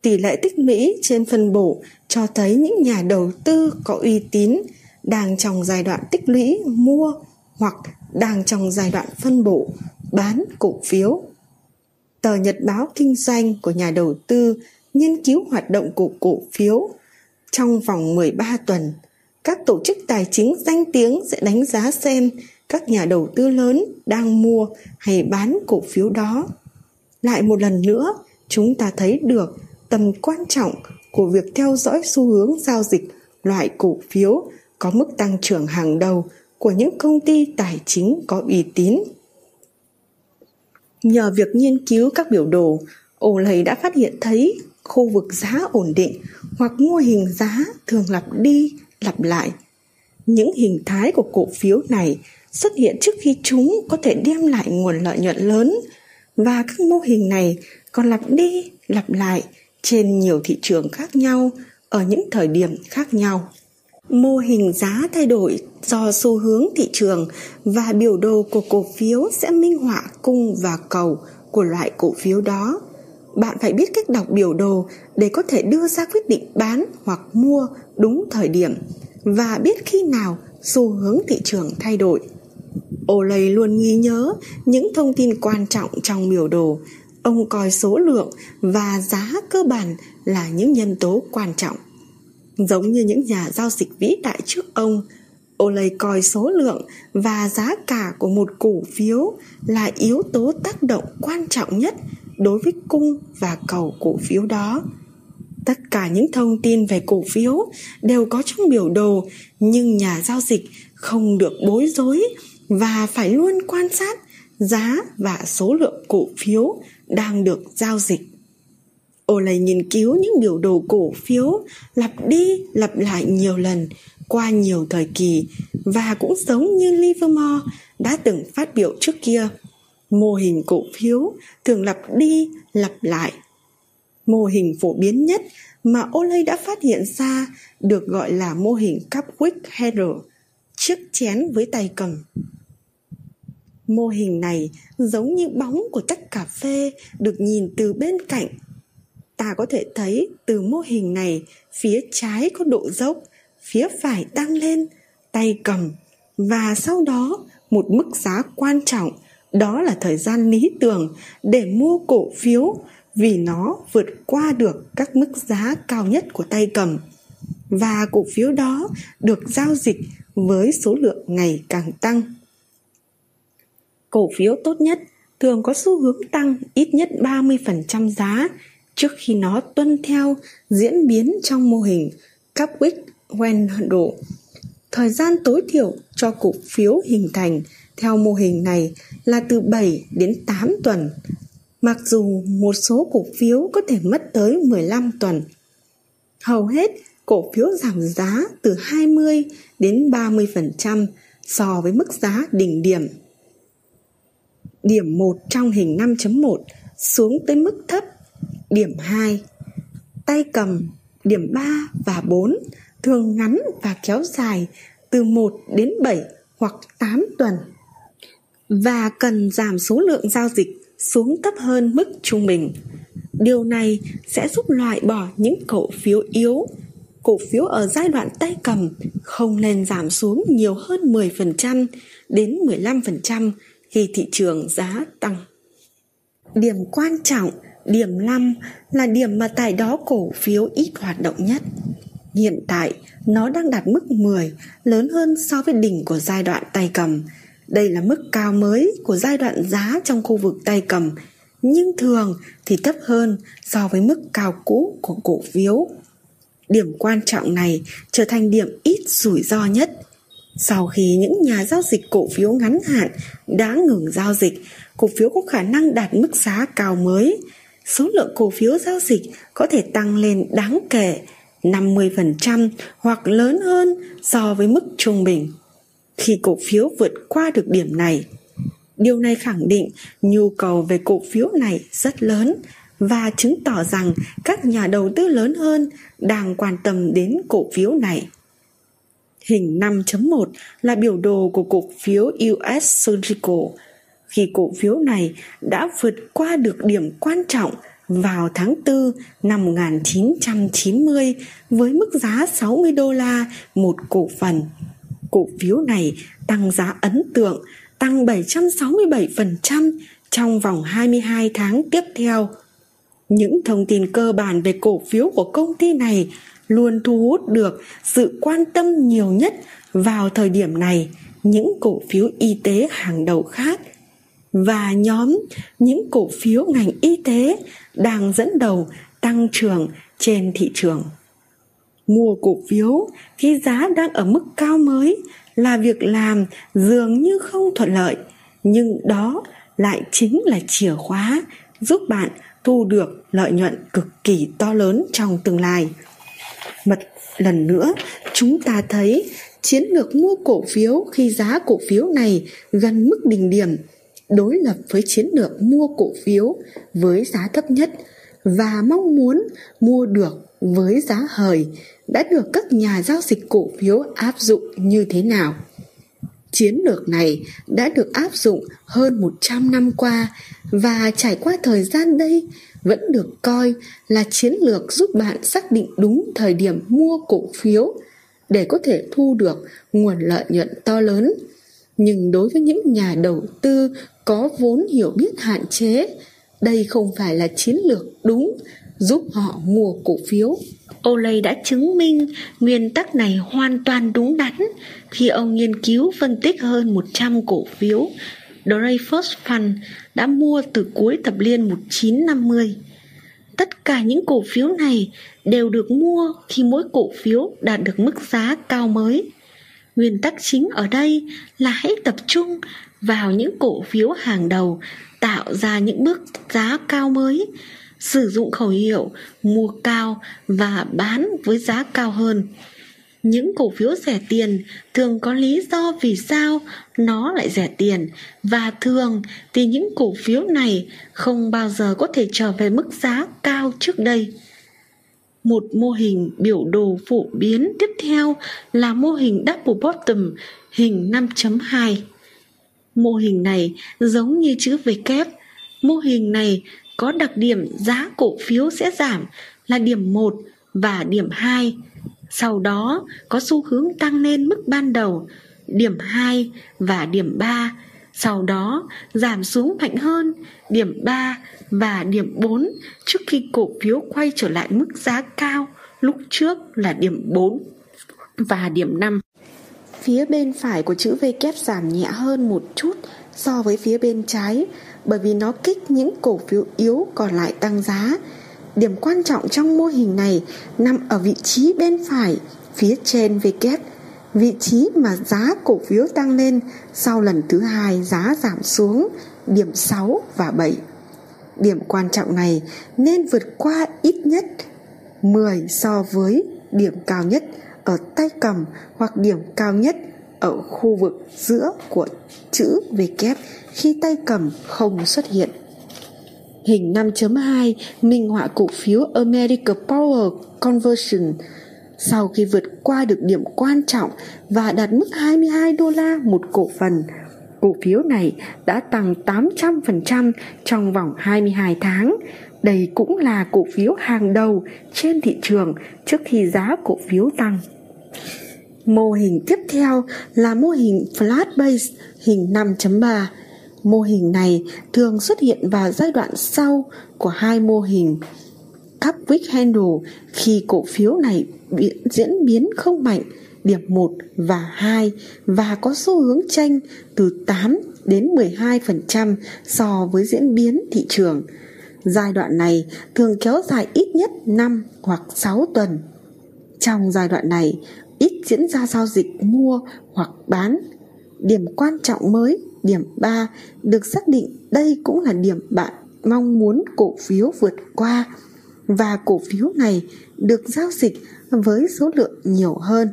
tỷ lệ tích lũy trên phân bổ cho thấy những nhà đầu tư có uy tín đang trong giai đoạn tích lũy mua hoặc đang trong giai đoạn phân bổ bán cổ phiếu. Tờ Nhật báo kinh doanh của nhà đầu tư nghiên cứu hoạt động của cổ phiếu trong vòng 13 tuần. Các tổ chức tài chính danh tiếng sẽ đánh giá xem các nhà đầu tư lớn đang mua hay bán cổ phiếu đó. Lại một lần nữa, chúng ta thấy được tầm quan trọng của việc theo dõi xu hướng giao dịch loại cổ phiếu có mức tăng trưởng hàng đầu của những công ty tài chính có uy tín. Nhờ việc nghiên cứu các biểu đồ, Olay đã phát hiện thấy khu vực giá ổn định hoặc mô hình giá thường lặp đi lặp lại. Những hình thái của cổ phiếu này xuất hiện trước khi chúng có thể đem lại nguồn lợi nhuận lớn và các mô hình này còn lặp đi lặp lại trên nhiều thị trường khác nhau ở những thời điểm khác nhau mô hình giá thay đổi do xu hướng thị trường và biểu đồ của cổ phiếu sẽ minh họa cung và cầu của loại cổ phiếu đó. Bạn phải biết cách đọc biểu đồ để có thể đưa ra quyết định bán hoặc mua đúng thời điểm và biết khi nào xu hướng thị trường thay đổi. Olay luôn ghi nhớ những thông tin quan trọng trong biểu đồ, ông coi số lượng và giá cơ bản là những nhân tố quan trọng giống như những nhà giao dịch vĩ đại trước ông Olay coi số lượng và giá cả của một cổ phiếu là yếu tố tác động quan trọng nhất đối với cung và cầu cổ phiếu đó. Tất cả những thông tin về cổ phiếu đều có trong biểu đồ, nhưng nhà giao dịch không được bối rối và phải luôn quan sát giá và số lượng cổ phiếu đang được giao dịch. Olay nghiên cứu những biểu đồ cổ phiếu lặp đi lặp lại nhiều lần qua nhiều thời kỳ và cũng giống như Livermore đã từng phát biểu trước kia. Mô hình cổ phiếu thường lặp đi lặp lại. Mô hình phổ biến nhất mà Olay đã phát hiện ra được gọi là mô hình Cupwick Header, chiếc chén với tay cầm. Mô hình này giống như bóng của tách cà phê được nhìn từ bên cạnh. Ta có thể thấy từ mô hình này phía trái có độ dốc, phía phải tăng lên, tay cầm. Và sau đó một mức giá quan trọng đó là thời gian lý tưởng để mua cổ phiếu vì nó vượt qua được các mức giá cao nhất của tay cầm. Và cổ phiếu đó được giao dịch với số lượng ngày càng tăng. Cổ phiếu tốt nhất thường có xu hướng tăng ít nhất 30% giá trước khi nó tuân theo diễn biến trong mô hình Capwick Wendell. Thời gian tối thiểu cho cổ phiếu hình thành theo mô hình này là từ 7 đến 8 tuần, mặc dù một số cổ phiếu có thể mất tới 15 tuần. Hầu hết cổ phiếu giảm giá từ 20 đến 30% so với mức giá đỉnh điểm điểm 1 trong hình 5.1 xuống tới mức thấp điểm 2. Tay cầm điểm 3 và 4 thường ngắn và kéo dài từ 1 đến 7 hoặc 8 tuần và cần giảm số lượng giao dịch xuống thấp hơn mức trung bình. Điều này sẽ giúp loại bỏ những cổ phiếu yếu. Cổ phiếu ở giai đoạn tay cầm không nên giảm xuống nhiều hơn 10% đến 15% khi thị trường giá tăng. Điểm quan trọng, điểm 5 là điểm mà tại đó cổ phiếu ít hoạt động nhất. Hiện tại, nó đang đạt mức 10, lớn hơn so với đỉnh của giai đoạn tay cầm. Đây là mức cao mới của giai đoạn giá trong khu vực tay cầm, nhưng thường thì thấp hơn so với mức cao cũ của cổ phiếu. Điểm quan trọng này trở thành điểm ít rủi ro nhất. Sau khi những nhà giao dịch cổ phiếu ngắn hạn đã ngừng giao dịch, cổ phiếu có khả năng đạt mức giá cao mới. Số lượng cổ phiếu giao dịch có thể tăng lên đáng kể 50% hoặc lớn hơn so với mức trung bình. Khi cổ phiếu vượt qua được điểm này, điều này khẳng định nhu cầu về cổ phiếu này rất lớn và chứng tỏ rằng các nhà đầu tư lớn hơn đang quan tâm đến cổ phiếu này. Hình 5.1 là biểu đồ của cổ phiếu US Surgical. Khi cổ phiếu này đã vượt qua được điểm quan trọng vào tháng 4 năm 1990 với mức giá 60 đô la một cổ phần. Cổ phiếu này tăng giá ấn tượng, tăng 767% trong vòng 22 tháng tiếp theo. Những thông tin cơ bản về cổ phiếu của công ty này luôn thu hút được sự quan tâm nhiều nhất vào thời điểm này những cổ phiếu y tế hàng đầu khác và nhóm những cổ phiếu ngành y tế đang dẫn đầu tăng trưởng trên thị trường. Mua cổ phiếu khi giá đang ở mức cao mới là việc làm dường như không thuận lợi, nhưng đó lại chính là chìa khóa giúp bạn thu được lợi nhuận cực kỳ to lớn trong tương lai. một lần nữa, chúng ta thấy chiến lược mua cổ phiếu khi giá cổ phiếu này gần mức đỉnh điểm đối lập với chiến lược mua cổ phiếu với giá thấp nhất và mong muốn mua được với giá hời đã được các nhà giao dịch cổ phiếu áp dụng như thế nào. Chiến lược này đã được áp dụng hơn 100 năm qua và trải qua thời gian đây vẫn được coi là chiến lược giúp bạn xác định đúng thời điểm mua cổ phiếu để có thể thu được nguồn lợi nhuận to lớn. Nhưng đối với những nhà đầu tư có vốn hiểu biết hạn chế đây không phải là chiến lược đúng giúp họ mua cổ phiếu Olay đã chứng minh nguyên tắc này hoàn toàn đúng đắn khi ông nghiên cứu phân tích hơn 100 cổ phiếu Dreyfus Fund đã mua từ cuối thập niên 1950. Tất cả những cổ phiếu này đều được mua khi mỗi cổ phiếu đạt được mức giá cao mới. Nguyên tắc chính ở đây là hãy tập trung vào những cổ phiếu hàng đầu, tạo ra những bước giá cao mới, sử dụng khẩu hiệu mua cao và bán với giá cao hơn. Những cổ phiếu rẻ tiền thường có lý do vì sao nó lại rẻ tiền, và thường thì những cổ phiếu này không bao giờ có thể trở về mức giá cao trước đây. Một mô hình biểu đồ phổ biến tiếp theo là mô hình double bottom, hình 5.2 Mô hình này giống như chữ V kép. Mô hình này có đặc điểm giá cổ phiếu sẽ giảm là điểm 1 và điểm 2. Sau đó có xu hướng tăng lên mức ban đầu, điểm 2 và điểm 3. Sau đó giảm xuống mạnh hơn, điểm 3 và điểm 4 trước khi cổ phiếu quay trở lại mức giá cao lúc trước là điểm 4 và điểm 5. Phía bên phải của chữ V kép giảm nhẹ hơn một chút so với phía bên trái bởi vì nó kích những cổ phiếu yếu còn lại tăng giá. Điểm quan trọng trong mô hình này nằm ở vị trí bên phải phía trên V kép, vị trí mà giá cổ phiếu tăng lên sau lần thứ hai giá giảm xuống điểm 6 và 7. Điểm quan trọng này nên vượt qua ít nhất 10 so với điểm cao nhất ở tay cầm hoặc điểm cao nhất ở khu vực giữa của chữ V kép khi tay cầm không xuất hiện. Hình 5.2 minh họa cổ phiếu American Power Conversion sau khi vượt qua được điểm quan trọng và đạt mức 22 đô la một cổ phần. Cổ phiếu này đã tăng 800% trong vòng 22 tháng. Đây cũng là cổ phiếu hàng đầu trên thị trường trước khi giá cổ phiếu tăng. Mô hình tiếp theo là mô hình Flat Base hình 5.3. Mô hình này thường xuất hiện vào giai đoạn sau của hai mô hình Cup Wick Handle khi cổ phiếu này diễn biến không mạnh điểm 1 và 2 và có xu hướng tranh từ 8 đến 12% so với diễn biến thị trường. Giai đoạn này thường kéo dài ít nhất 5 hoặc 6 tuần. Trong giai đoạn này, ít diễn ra giao dịch mua hoặc bán. Điểm quan trọng mới, điểm 3, được xác định đây cũng là điểm bạn mong muốn cổ phiếu vượt qua và cổ phiếu này được giao dịch với số lượng nhiều hơn.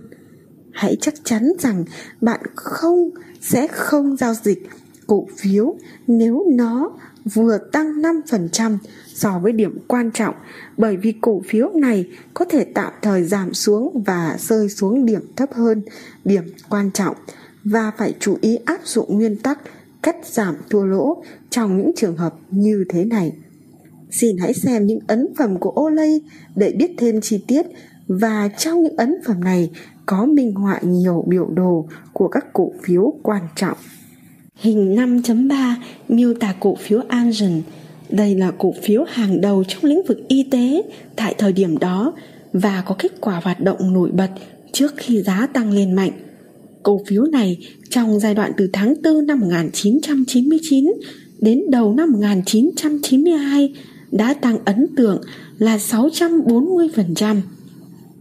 Hãy chắc chắn rằng bạn không sẽ không giao dịch cổ phiếu nếu nó vừa tăng 5% so với điểm quan trọng, bởi vì cổ phiếu này có thể tạm thời giảm xuống và rơi xuống điểm thấp hơn điểm quan trọng và phải chú ý áp dụng nguyên tắc cắt giảm thua lỗ trong những trường hợp như thế này. Xin hãy xem những ấn phẩm của Olay để biết thêm chi tiết và trong những ấn phẩm này có minh họa nhiều biểu đồ của các cổ phiếu quan trọng. Hình 5.3 miêu tả cổ phiếu Angen. Đây là cổ phiếu hàng đầu trong lĩnh vực y tế tại thời điểm đó và có kết quả hoạt động nổi bật trước khi giá tăng lên mạnh. Cổ phiếu này trong giai đoạn từ tháng 4 năm 1999 đến đầu năm 1992 đã tăng ấn tượng là 640%.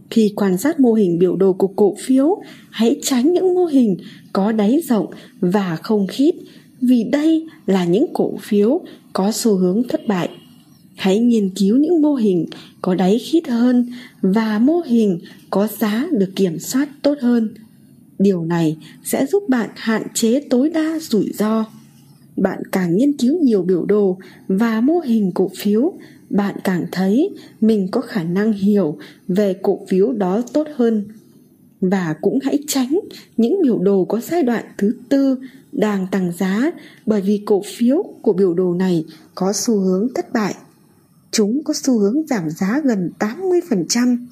Khi quan sát mô hình biểu đồ của cổ phiếu, hãy tránh những mô hình có đáy rộng và không khít vì đây là những cổ phiếu có xu hướng thất bại. Hãy nghiên cứu những mô hình có đáy khít hơn và mô hình có giá được kiểm soát tốt hơn. Điều này sẽ giúp bạn hạn chế tối đa rủi ro. Bạn càng nghiên cứu nhiều biểu đồ và mô hình cổ phiếu, bạn càng thấy mình có khả năng hiểu về cổ phiếu đó tốt hơn và cũng hãy tránh những biểu đồ có giai đoạn thứ tư đang tăng giá bởi vì cổ phiếu của biểu đồ này có xu hướng thất bại. Chúng có xu hướng giảm giá gần 80%.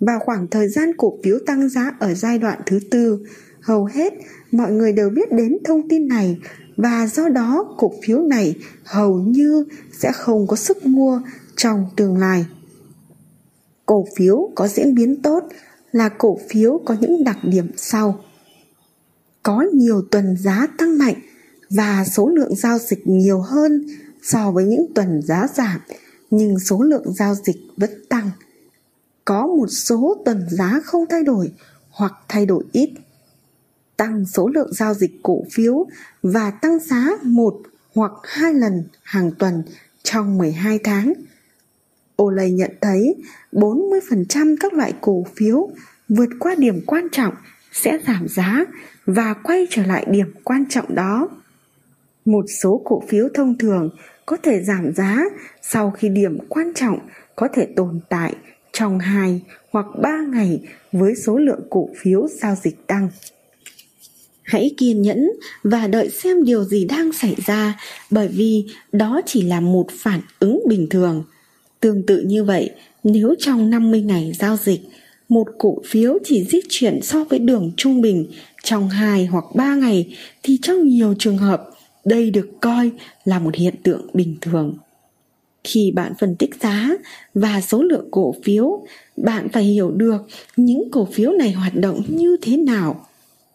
Vào khoảng thời gian cổ phiếu tăng giá ở giai đoạn thứ tư, hầu hết mọi người đều biết đến thông tin này và do đó cổ phiếu này hầu như sẽ không có sức mua trong tương lai. Cổ phiếu có diễn biến tốt là cổ phiếu có những đặc điểm sau. Có nhiều tuần giá tăng mạnh và số lượng giao dịch nhiều hơn so với những tuần giá giảm, nhưng số lượng giao dịch vẫn tăng. Có một số tuần giá không thay đổi hoặc thay đổi ít tăng số lượng giao dịch cổ phiếu và tăng giá một hoặc hai lần hàng tuần trong 12 tháng. Olay nhận thấy 40% các loại cổ phiếu vượt qua điểm quan trọng sẽ giảm giá và quay trở lại điểm quan trọng đó. Một số cổ phiếu thông thường có thể giảm giá sau khi điểm quan trọng có thể tồn tại trong 2 hoặc 3 ngày với số lượng cổ phiếu giao dịch tăng. Hãy kiên nhẫn và đợi xem điều gì đang xảy ra bởi vì đó chỉ là một phản ứng bình thường. Tương tự như vậy, nếu trong 50 ngày giao dịch, một cổ phiếu chỉ di chuyển so với đường trung bình trong 2 hoặc 3 ngày thì trong nhiều trường hợp đây được coi là một hiện tượng bình thường. Khi bạn phân tích giá và số lượng cổ phiếu, bạn phải hiểu được những cổ phiếu này hoạt động như thế nào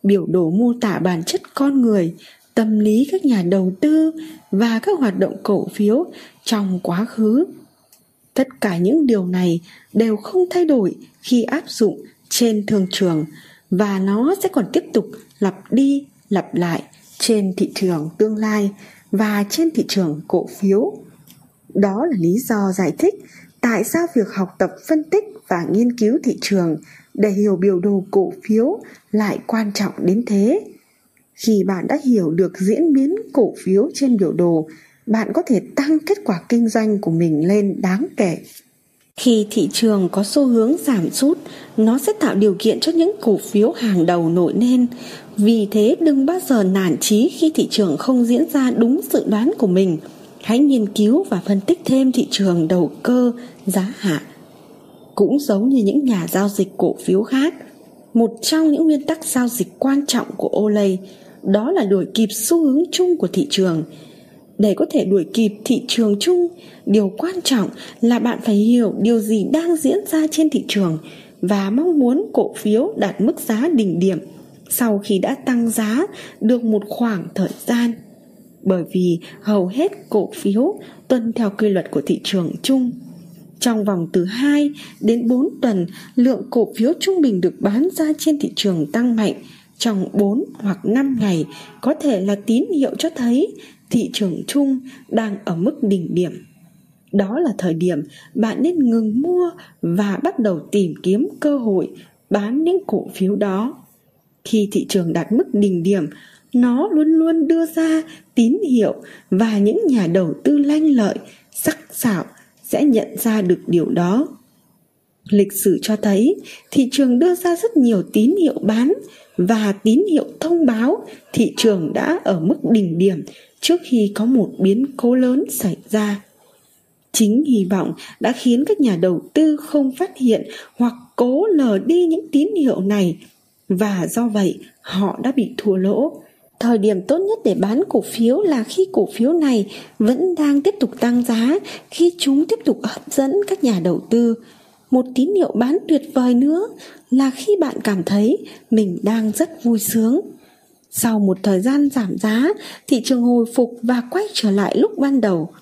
biểu đồ mô tả bản chất con người tâm lý các nhà đầu tư và các hoạt động cổ phiếu trong quá khứ tất cả những điều này đều không thay đổi khi áp dụng trên thương trường và nó sẽ còn tiếp tục lặp đi, lặp lại trên thị trường tương lai và trên thị trường cổ phiếu. Đó là lý do giải thích tại sao việc học tập, phân tích và nghiên cứu thị trường để hiểu biểu đồ cổ phiếu lại quan trọng đến thế. Khi bạn đã hiểu được diễn biến cổ phiếu trên biểu đồ, bạn có thể tăng kết quả kinh doanh của mình lên đáng kể khi thị trường có xu hướng giảm sút, nó sẽ tạo điều kiện cho những cổ phiếu hàng đầu nổi lên. Vì thế, đừng bao giờ nản chí khi thị trường không diễn ra đúng dự đoán của mình. Hãy nghiên cứu và phân tích thêm thị trường đầu cơ, giá hạ. Cũng giống như những nhà giao dịch cổ phiếu khác, một trong những nguyên tắc giao dịch quan trọng của Olay đó là đuổi kịp xu hướng chung của thị trường để có thể đuổi kịp thị trường chung điều quan trọng là bạn phải hiểu điều gì đang diễn ra trên thị trường và mong muốn cổ phiếu đạt mức giá đỉnh điểm sau khi đã tăng giá được một khoảng thời gian. Bởi vì hầu hết cổ phiếu tuân theo quy luật của thị trường chung. Trong vòng từ 2 đến 4 tuần, lượng cổ phiếu trung bình được bán ra trên thị trường tăng mạnh trong 4 hoặc 5 ngày có thể là tín hiệu cho thấy thị trường chung đang ở mức đỉnh điểm. Đó là thời điểm bạn nên ngừng mua và bắt đầu tìm kiếm cơ hội bán những cổ phiếu đó. Khi thị trường đạt mức đỉnh điểm, nó luôn luôn đưa ra tín hiệu và những nhà đầu tư lanh lợi, sắc sảo sẽ nhận ra được điều đó lịch sử cho thấy thị trường đưa ra rất nhiều tín hiệu bán và tín hiệu thông báo thị trường đã ở mức đỉnh điểm trước khi có một biến cố lớn xảy ra chính hy vọng đã khiến các nhà đầu tư không phát hiện hoặc cố lờ đi những tín hiệu này và do vậy họ đã bị thua lỗ Thời điểm tốt nhất để bán cổ phiếu là khi cổ phiếu này vẫn đang tiếp tục tăng giá, khi chúng tiếp tục hấp dẫn các nhà đầu tư. Một tín hiệu bán tuyệt vời nữa là khi bạn cảm thấy mình đang rất vui sướng. Sau một thời gian giảm giá, thị trường hồi phục và quay trở lại lúc ban đầu.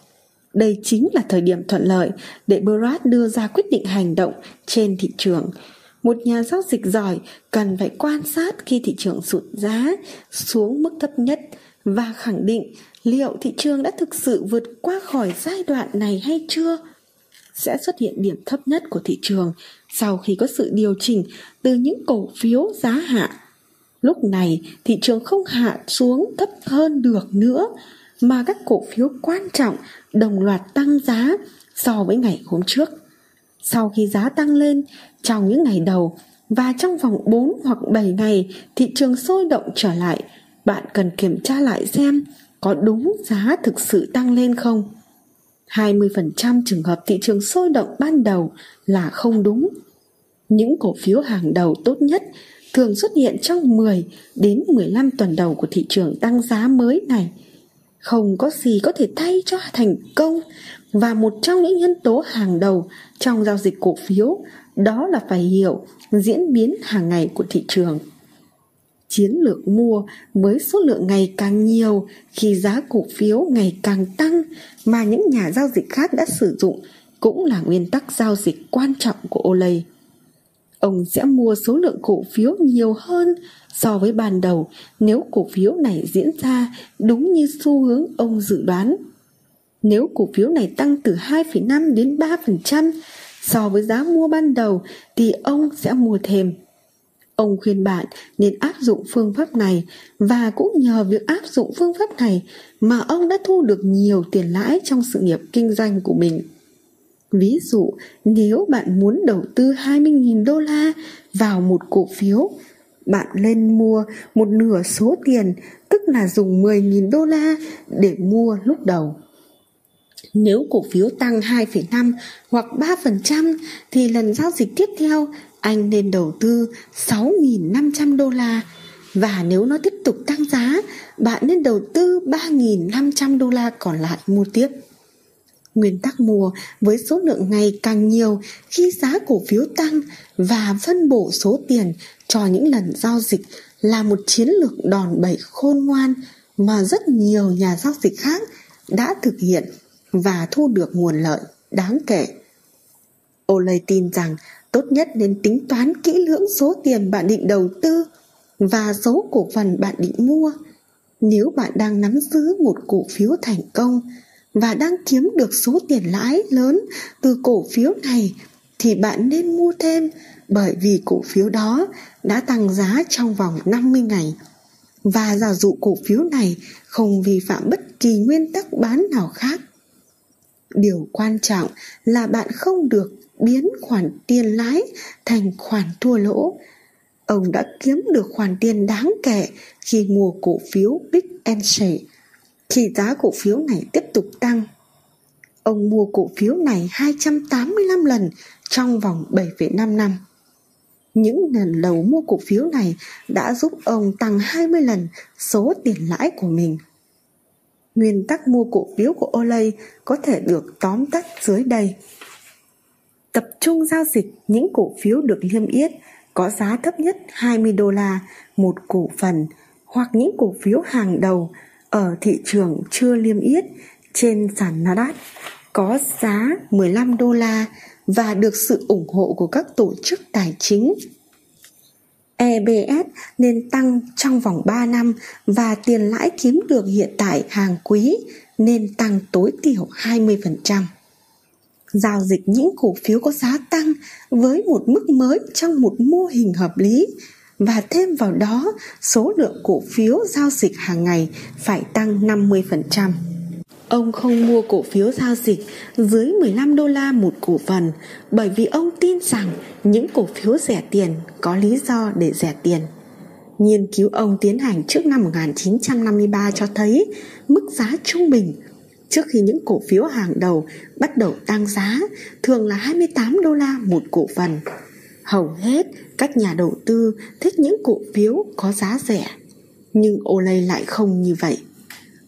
Đây chính là thời điểm thuận lợi để Brad đưa ra quyết định hành động trên thị trường một nhà giao dịch giỏi cần phải quan sát khi thị trường sụt giá xuống mức thấp nhất và khẳng định liệu thị trường đã thực sự vượt qua khỏi giai đoạn này hay chưa sẽ xuất hiện điểm thấp nhất của thị trường sau khi có sự điều chỉnh từ những cổ phiếu giá hạ lúc này thị trường không hạ xuống thấp hơn được nữa mà các cổ phiếu quan trọng đồng loạt tăng giá so với ngày hôm trước sau khi giá tăng lên trong những ngày đầu và trong vòng 4 hoặc 7 ngày thị trường sôi động trở lại, bạn cần kiểm tra lại xem có đúng giá thực sự tăng lên không. 20% trường hợp thị trường sôi động ban đầu là không đúng. Những cổ phiếu hàng đầu tốt nhất thường xuất hiện trong 10 đến 15 tuần đầu của thị trường tăng giá mới này. Không có gì có thể thay cho thành công và một trong những nhân tố hàng đầu trong giao dịch cổ phiếu đó là phải hiểu diễn biến hàng ngày của thị trường chiến lược mua với số lượng ngày càng nhiều khi giá cổ phiếu ngày càng tăng mà những nhà giao dịch khác đã sử dụng cũng là nguyên tắc giao dịch quan trọng của Olay. Ông sẽ mua số lượng cổ phiếu nhiều hơn so với ban đầu nếu cổ phiếu này diễn ra đúng như xu hướng ông dự đoán. Nếu cổ phiếu này tăng từ 2,5 đến 3% so với giá mua ban đầu thì ông sẽ mua thêm. Ông khuyên bạn nên áp dụng phương pháp này và cũng nhờ việc áp dụng phương pháp này mà ông đã thu được nhiều tiền lãi trong sự nghiệp kinh doanh của mình. Ví dụ, nếu bạn muốn đầu tư 20.000 đô la vào một cổ phiếu, bạn lên mua một nửa số tiền, tức là dùng 10.000 đô la để mua lúc đầu. Nếu cổ phiếu tăng 2,5 hoặc 3% thì lần giao dịch tiếp theo anh nên đầu tư 6.500 đô la và nếu nó tiếp tục tăng giá, bạn nên đầu tư 3.500 đô la còn lại mua tiếp. Nguyên tắc mua với số lượng ngày càng nhiều, khi giá cổ phiếu tăng và phân bổ số tiền cho những lần giao dịch là một chiến lược đòn bẩy khôn ngoan mà rất nhiều nhà giao dịch khác đã thực hiện và thu được nguồn lợi đáng kể. Olay tin rằng tốt nhất nên tính toán kỹ lưỡng số tiền bạn định đầu tư và số cổ phần bạn định mua. Nếu bạn đang nắm giữ một cổ phiếu thành công và đang kiếm được số tiền lãi lớn từ cổ phiếu này, thì bạn nên mua thêm, bởi vì cổ phiếu đó đã tăng giá trong vòng 50 ngày. Và giả dụ cổ phiếu này không vi phạm bất kỳ nguyên tắc bán nào khác. Điều quan trọng là bạn không được biến khoản tiền lãi thành khoản thua lỗ. Ông đã kiếm được khoản tiền đáng kể khi mua cổ phiếu Big Share khi giá cổ phiếu này tiếp tục tăng. Ông mua cổ phiếu này 285 lần trong vòng 7,5 năm. Những lần đầu mua cổ phiếu này đã giúp ông tăng 20 lần số tiền lãi của mình. Nguyên tắc mua cổ phiếu của Olay có thể được tóm tắt dưới đây. Tập trung giao dịch những cổ phiếu được niêm yết có giá thấp nhất 20 đô la một cổ phần hoặc những cổ phiếu hàng đầu ở thị trường chưa liêm yết trên sàn Nasdaq có giá 15 đô la và được sự ủng hộ của các tổ chức tài chính. EBS nên tăng trong vòng 3 năm và tiền lãi kiếm được hiện tại hàng quý nên tăng tối thiểu 20% giao dịch những cổ phiếu có giá tăng với một mức mới trong một mô hình hợp lý và thêm vào đó, số lượng cổ phiếu giao dịch hàng ngày phải tăng 50%. Ông không mua cổ phiếu giao dịch dưới 15 đô la một cổ phần bởi vì ông tin rằng những cổ phiếu rẻ tiền có lý do để rẻ tiền. Nghiên cứu ông tiến hành trước năm 1953 cho thấy mức giá trung bình trước khi những cổ phiếu hàng đầu bắt đầu tăng giá thường là 28 đô la một cổ phần. Hầu hết các nhà đầu tư thích những cổ phiếu có giá rẻ, nhưng Olay lại không như vậy.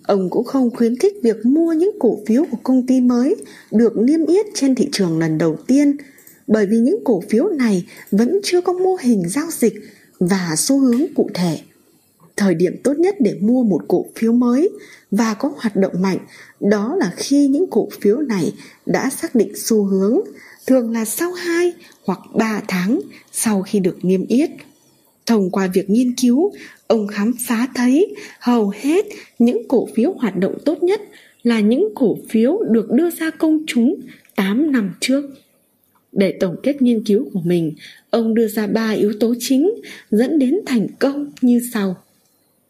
Ông cũng không khuyến khích việc mua những cổ phiếu của công ty mới được niêm yết trên thị trường lần đầu tiên, bởi vì những cổ phiếu này vẫn chưa có mô hình giao dịch và xu hướng cụ thể. Thời điểm tốt nhất để mua một cổ phiếu mới và có hoạt động mạnh đó là khi những cổ phiếu này đã xác định xu hướng thường là sau 2 hoặc 3 tháng sau khi được niêm yết. Thông qua việc nghiên cứu, ông khám phá thấy hầu hết những cổ phiếu hoạt động tốt nhất là những cổ phiếu được đưa ra công chúng 8 năm trước. Để tổng kết nghiên cứu của mình, ông đưa ra 3 yếu tố chính dẫn đến thành công như sau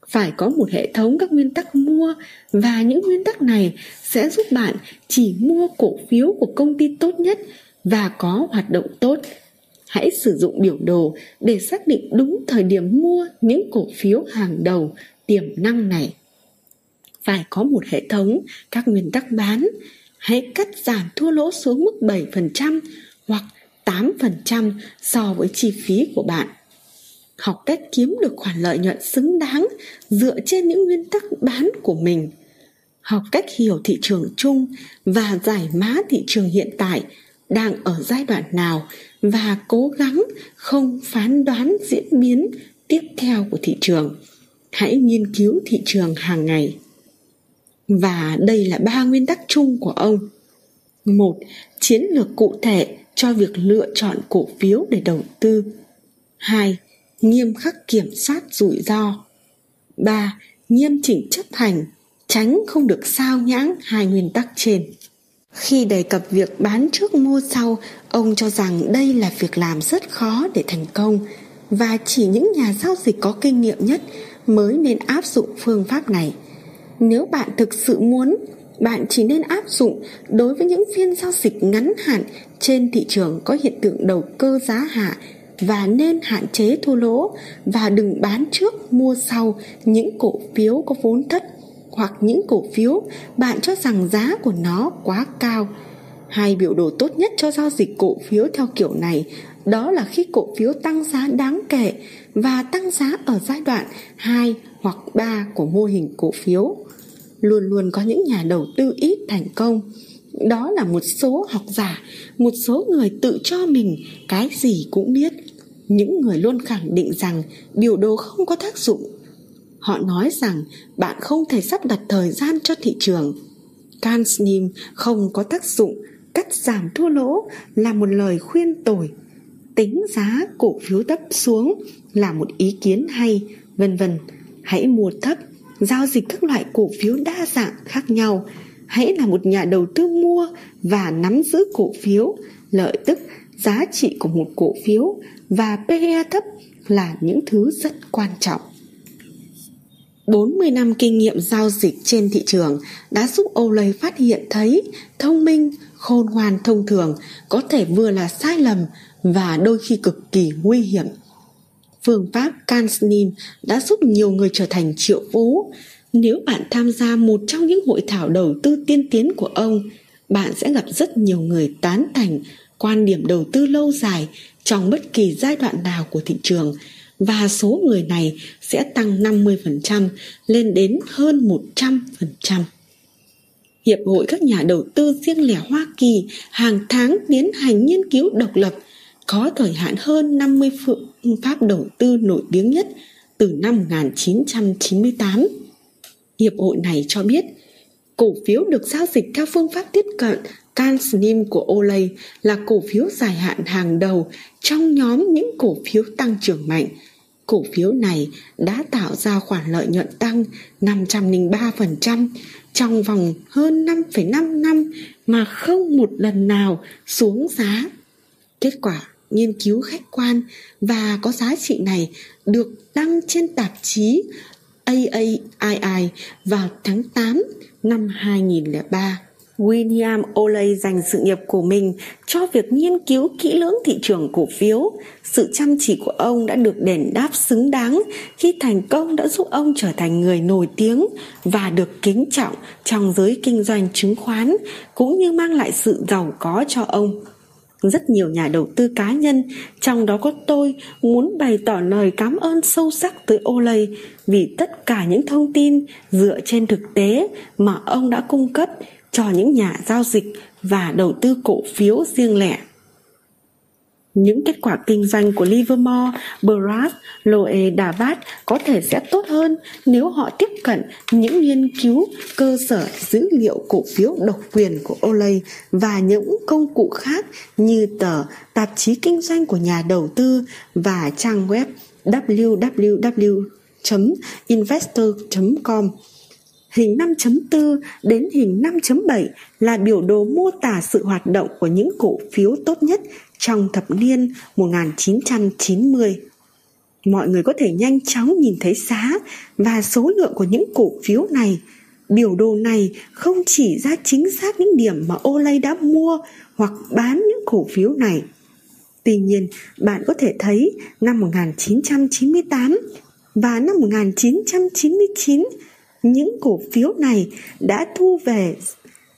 phải có một hệ thống các nguyên tắc mua và những nguyên tắc này sẽ giúp bạn chỉ mua cổ phiếu của công ty tốt nhất và có hoạt động tốt. Hãy sử dụng biểu đồ để xác định đúng thời điểm mua những cổ phiếu hàng đầu tiềm năng này. Phải có một hệ thống, các nguyên tắc bán. Hãy cắt giảm thua lỗ xuống mức 7% hoặc 8% so với chi phí của bạn. Học cách kiếm được khoản lợi nhuận xứng đáng dựa trên những nguyên tắc bán của mình. Học cách hiểu thị trường chung và giải mã thị trường hiện tại đang ở giai đoạn nào và cố gắng không phán đoán diễn biến tiếp theo của thị trường hãy nghiên cứu thị trường hàng ngày và đây là ba nguyên tắc chung của ông một chiến lược cụ thể cho việc lựa chọn cổ phiếu để đầu tư hai nghiêm khắc kiểm soát rủi ro. ba, Nghiêm chỉnh chấp hành, tránh không được sao nhãng hai nguyên tắc trên. Khi đề cập việc bán trước mua sau, ông cho rằng đây là việc làm rất khó để thành công và chỉ những nhà giao dịch có kinh nghiệm nhất mới nên áp dụng phương pháp này. Nếu bạn thực sự muốn, bạn chỉ nên áp dụng đối với những phiên giao dịch ngắn hạn trên thị trường có hiện tượng đầu cơ giá hạ và nên hạn chế thua lỗ và đừng bán trước mua sau những cổ phiếu có vốn thấp hoặc những cổ phiếu, bạn cho rằng giá của nó quá cao. Hai biểu đồ tốt nhất cho giao dịch cổ phiếu theo kiểu này, đó là khi cổ phiếu tăng giá đáng kể và tăng giá ở giai đoạn 2 hoặc 3 của mô hình cổ phiếu. Luôn luôn có những nhà đầu tư ít thành công đó là một số học giả, một số người tự cho mình cái gì cũng biết những người luôn khẳng định rằng biểu đồ không có tác dụng họ nói rằng bạn không thể sắp đặt thời gian cho thị trường. Kansnim không có tác dụng cắt giảm thua lỗ là một lời khuyên tồi. Tính giá cổ phiếu thấp xuống là một ý kiến hay, vân vân. Hãy mua thấp, giao dịch các loại cổ phiếu đa dạng khác nhau. Hãy là một nhà đầu tư mua và nắm giữ cổ phiếu. Lợi tức, giá trị của một cổ phiếu và PE thấp là những thứ rất quan trọng. 40 năm kinh nghiệm giao dịch trên thị trường đã giúp Olay phát hiện thấy thông minh, khôn ngoan thông thường có thể vừa là sai lầm và đôi khi cực kỳ nguy hiểm. Phương pháp Kansnim đã giúp nhiều người trở thành triệu phú. Nếu bạn tham gia một trong những hội thảo đầu tư tiên tiến của ông, bạn sẽ gặp rất nhiều người tán thành quan điểm đầu tư lâu dài trong bất kỳ giai đoạn nào của thị trường và số người này sẽ tăng 50% lên đến hơn 100%. Hiệp hội các nhà đầu tư riêng lẻ Hoa Kỳ hàng tháng tiến hành nghiên cứu độc lập, có thời hạn hơn 50 phương pháp đầu tư nổi tiếng nhất từ năm 1998. Hiệp hội này cho biết, cổ phiếu được giao dịch theo phương pháp tiếp cận CanSlim của Olay là cổ phiếu dài hạn hàng đầu trong nhóm những cổ phiếu tăng trưởng mạnh. Cổ phiếu này đã tạo ra khoản lợi nhuận tăng 503% trong vòng hơn 5,5 năm mà không một lần nào xuống giá. Kết quả nghiên cứu khách quan và có giá trị này được đăng trên tạp chí AAII vào tháng 8 năm 2003. William Olay dành sự nghiệp của mình cho việc nghiên cứu kỹ lưỡng thị trường cổ phiếu. Sự chăm chỉ của ông đã được đền đáp xứng đáng khi thành công đã giúp ông trở thành người nổi tiếng và được kính trọng trong giới kinh doanh chứng khoán, cũng như mang lại sự giàu có cho ông. Rất nhiều nhà đầu tư cá nhân, trong đó có tôi, muốn bày tỏ lời cảm ơn sâu sắc tới Olay vì tất cả những thông tin dựa trên thực tế mà ông đã cung cấp cho những nhà giao dịch và đầu tư cổ phiếu riêng lẻ. Những kết quả kinh doanh của Livermore, Brass, Loe Davat có thể sẽ tốt hơn nếu họ tiếp cận những nghiên cứu cơ sở dữ liệu cổ phiếu độc quyền của Olay và những công cụ khác như tờ tạp chí kinh doanh của nhà đầu tư và trang web www.investor.com Hình 5.4 đến hình 5.7 là biểu đồ mô tả sự hoạt động của những cổ phiếu tốt nhất trong thập niên 1990. Mọi người có thể nhanh chóng nhìn thấy giá và số lượng của những cổ phiếu này. Biểu đồ này không chỉ ra chính xác những điểm mà Olay đã mua hoặc bán những cổ phiếu này. Tuy nhiên, bạn có thể thấy năm 1998 và năm 1999 những cổ phiếu này đã thu về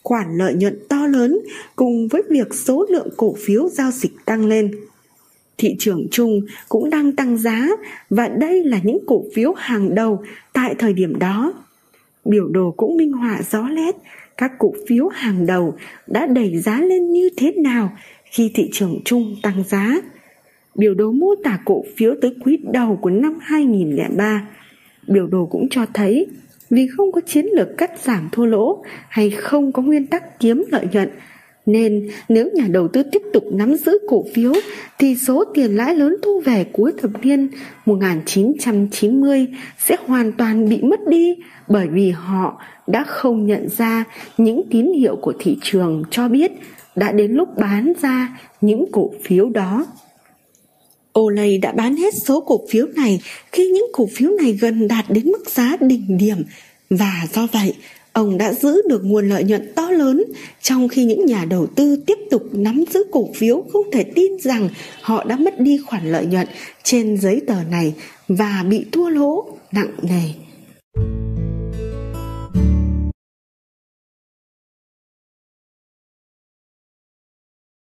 khoản lợi nhuận to lớn cùng với việc số lượng cổ phiếu giao dịch tăng lên. Thị trường chung cũng đang tăng giá và đây là những cổ phiếu hàng đầu tại thời điểm đó. Biểu đồ cũng minh họa rõ nét, các cổ phiếu hàng đầu đã đẩy giá lên như thế nào khi thị trường chung tăng giá. Biểu đồ mô tả cổ phiếu tới quý đầu của năm 2003. Biểu đồ cũng cho thấy vì không có chiến lược cắt giảm thua lỗ hay không có nguyên tắc kiếm lợi nhuận, nên nếu nhà đầu tư tiếp tục nắm giữ cổ phiếu thì số tiền lãi lớn thu về cuối thập niên 1990 sẽ hoàn toàn bị mất đi bởi vì họ đã không nhận ra những tín hiệu của thị trường cho biết đã đến lúc bán ra những cổ phiếu đó. Olay đã bán hết số cổ phiếu này khi những cổ phiếu này gần đạt đến mức giá đỉnh điểm. Và do vậy, ông đã giữ được nguồn lợi nhuận to lớn, trong khi những nhà đầu tư tiếp tục nắm giữ cổ phiếu không thể tin rằng họ đã mất đi khoản lợi nhuận trên giấy tờ này và bị thua lỗ nặng nề.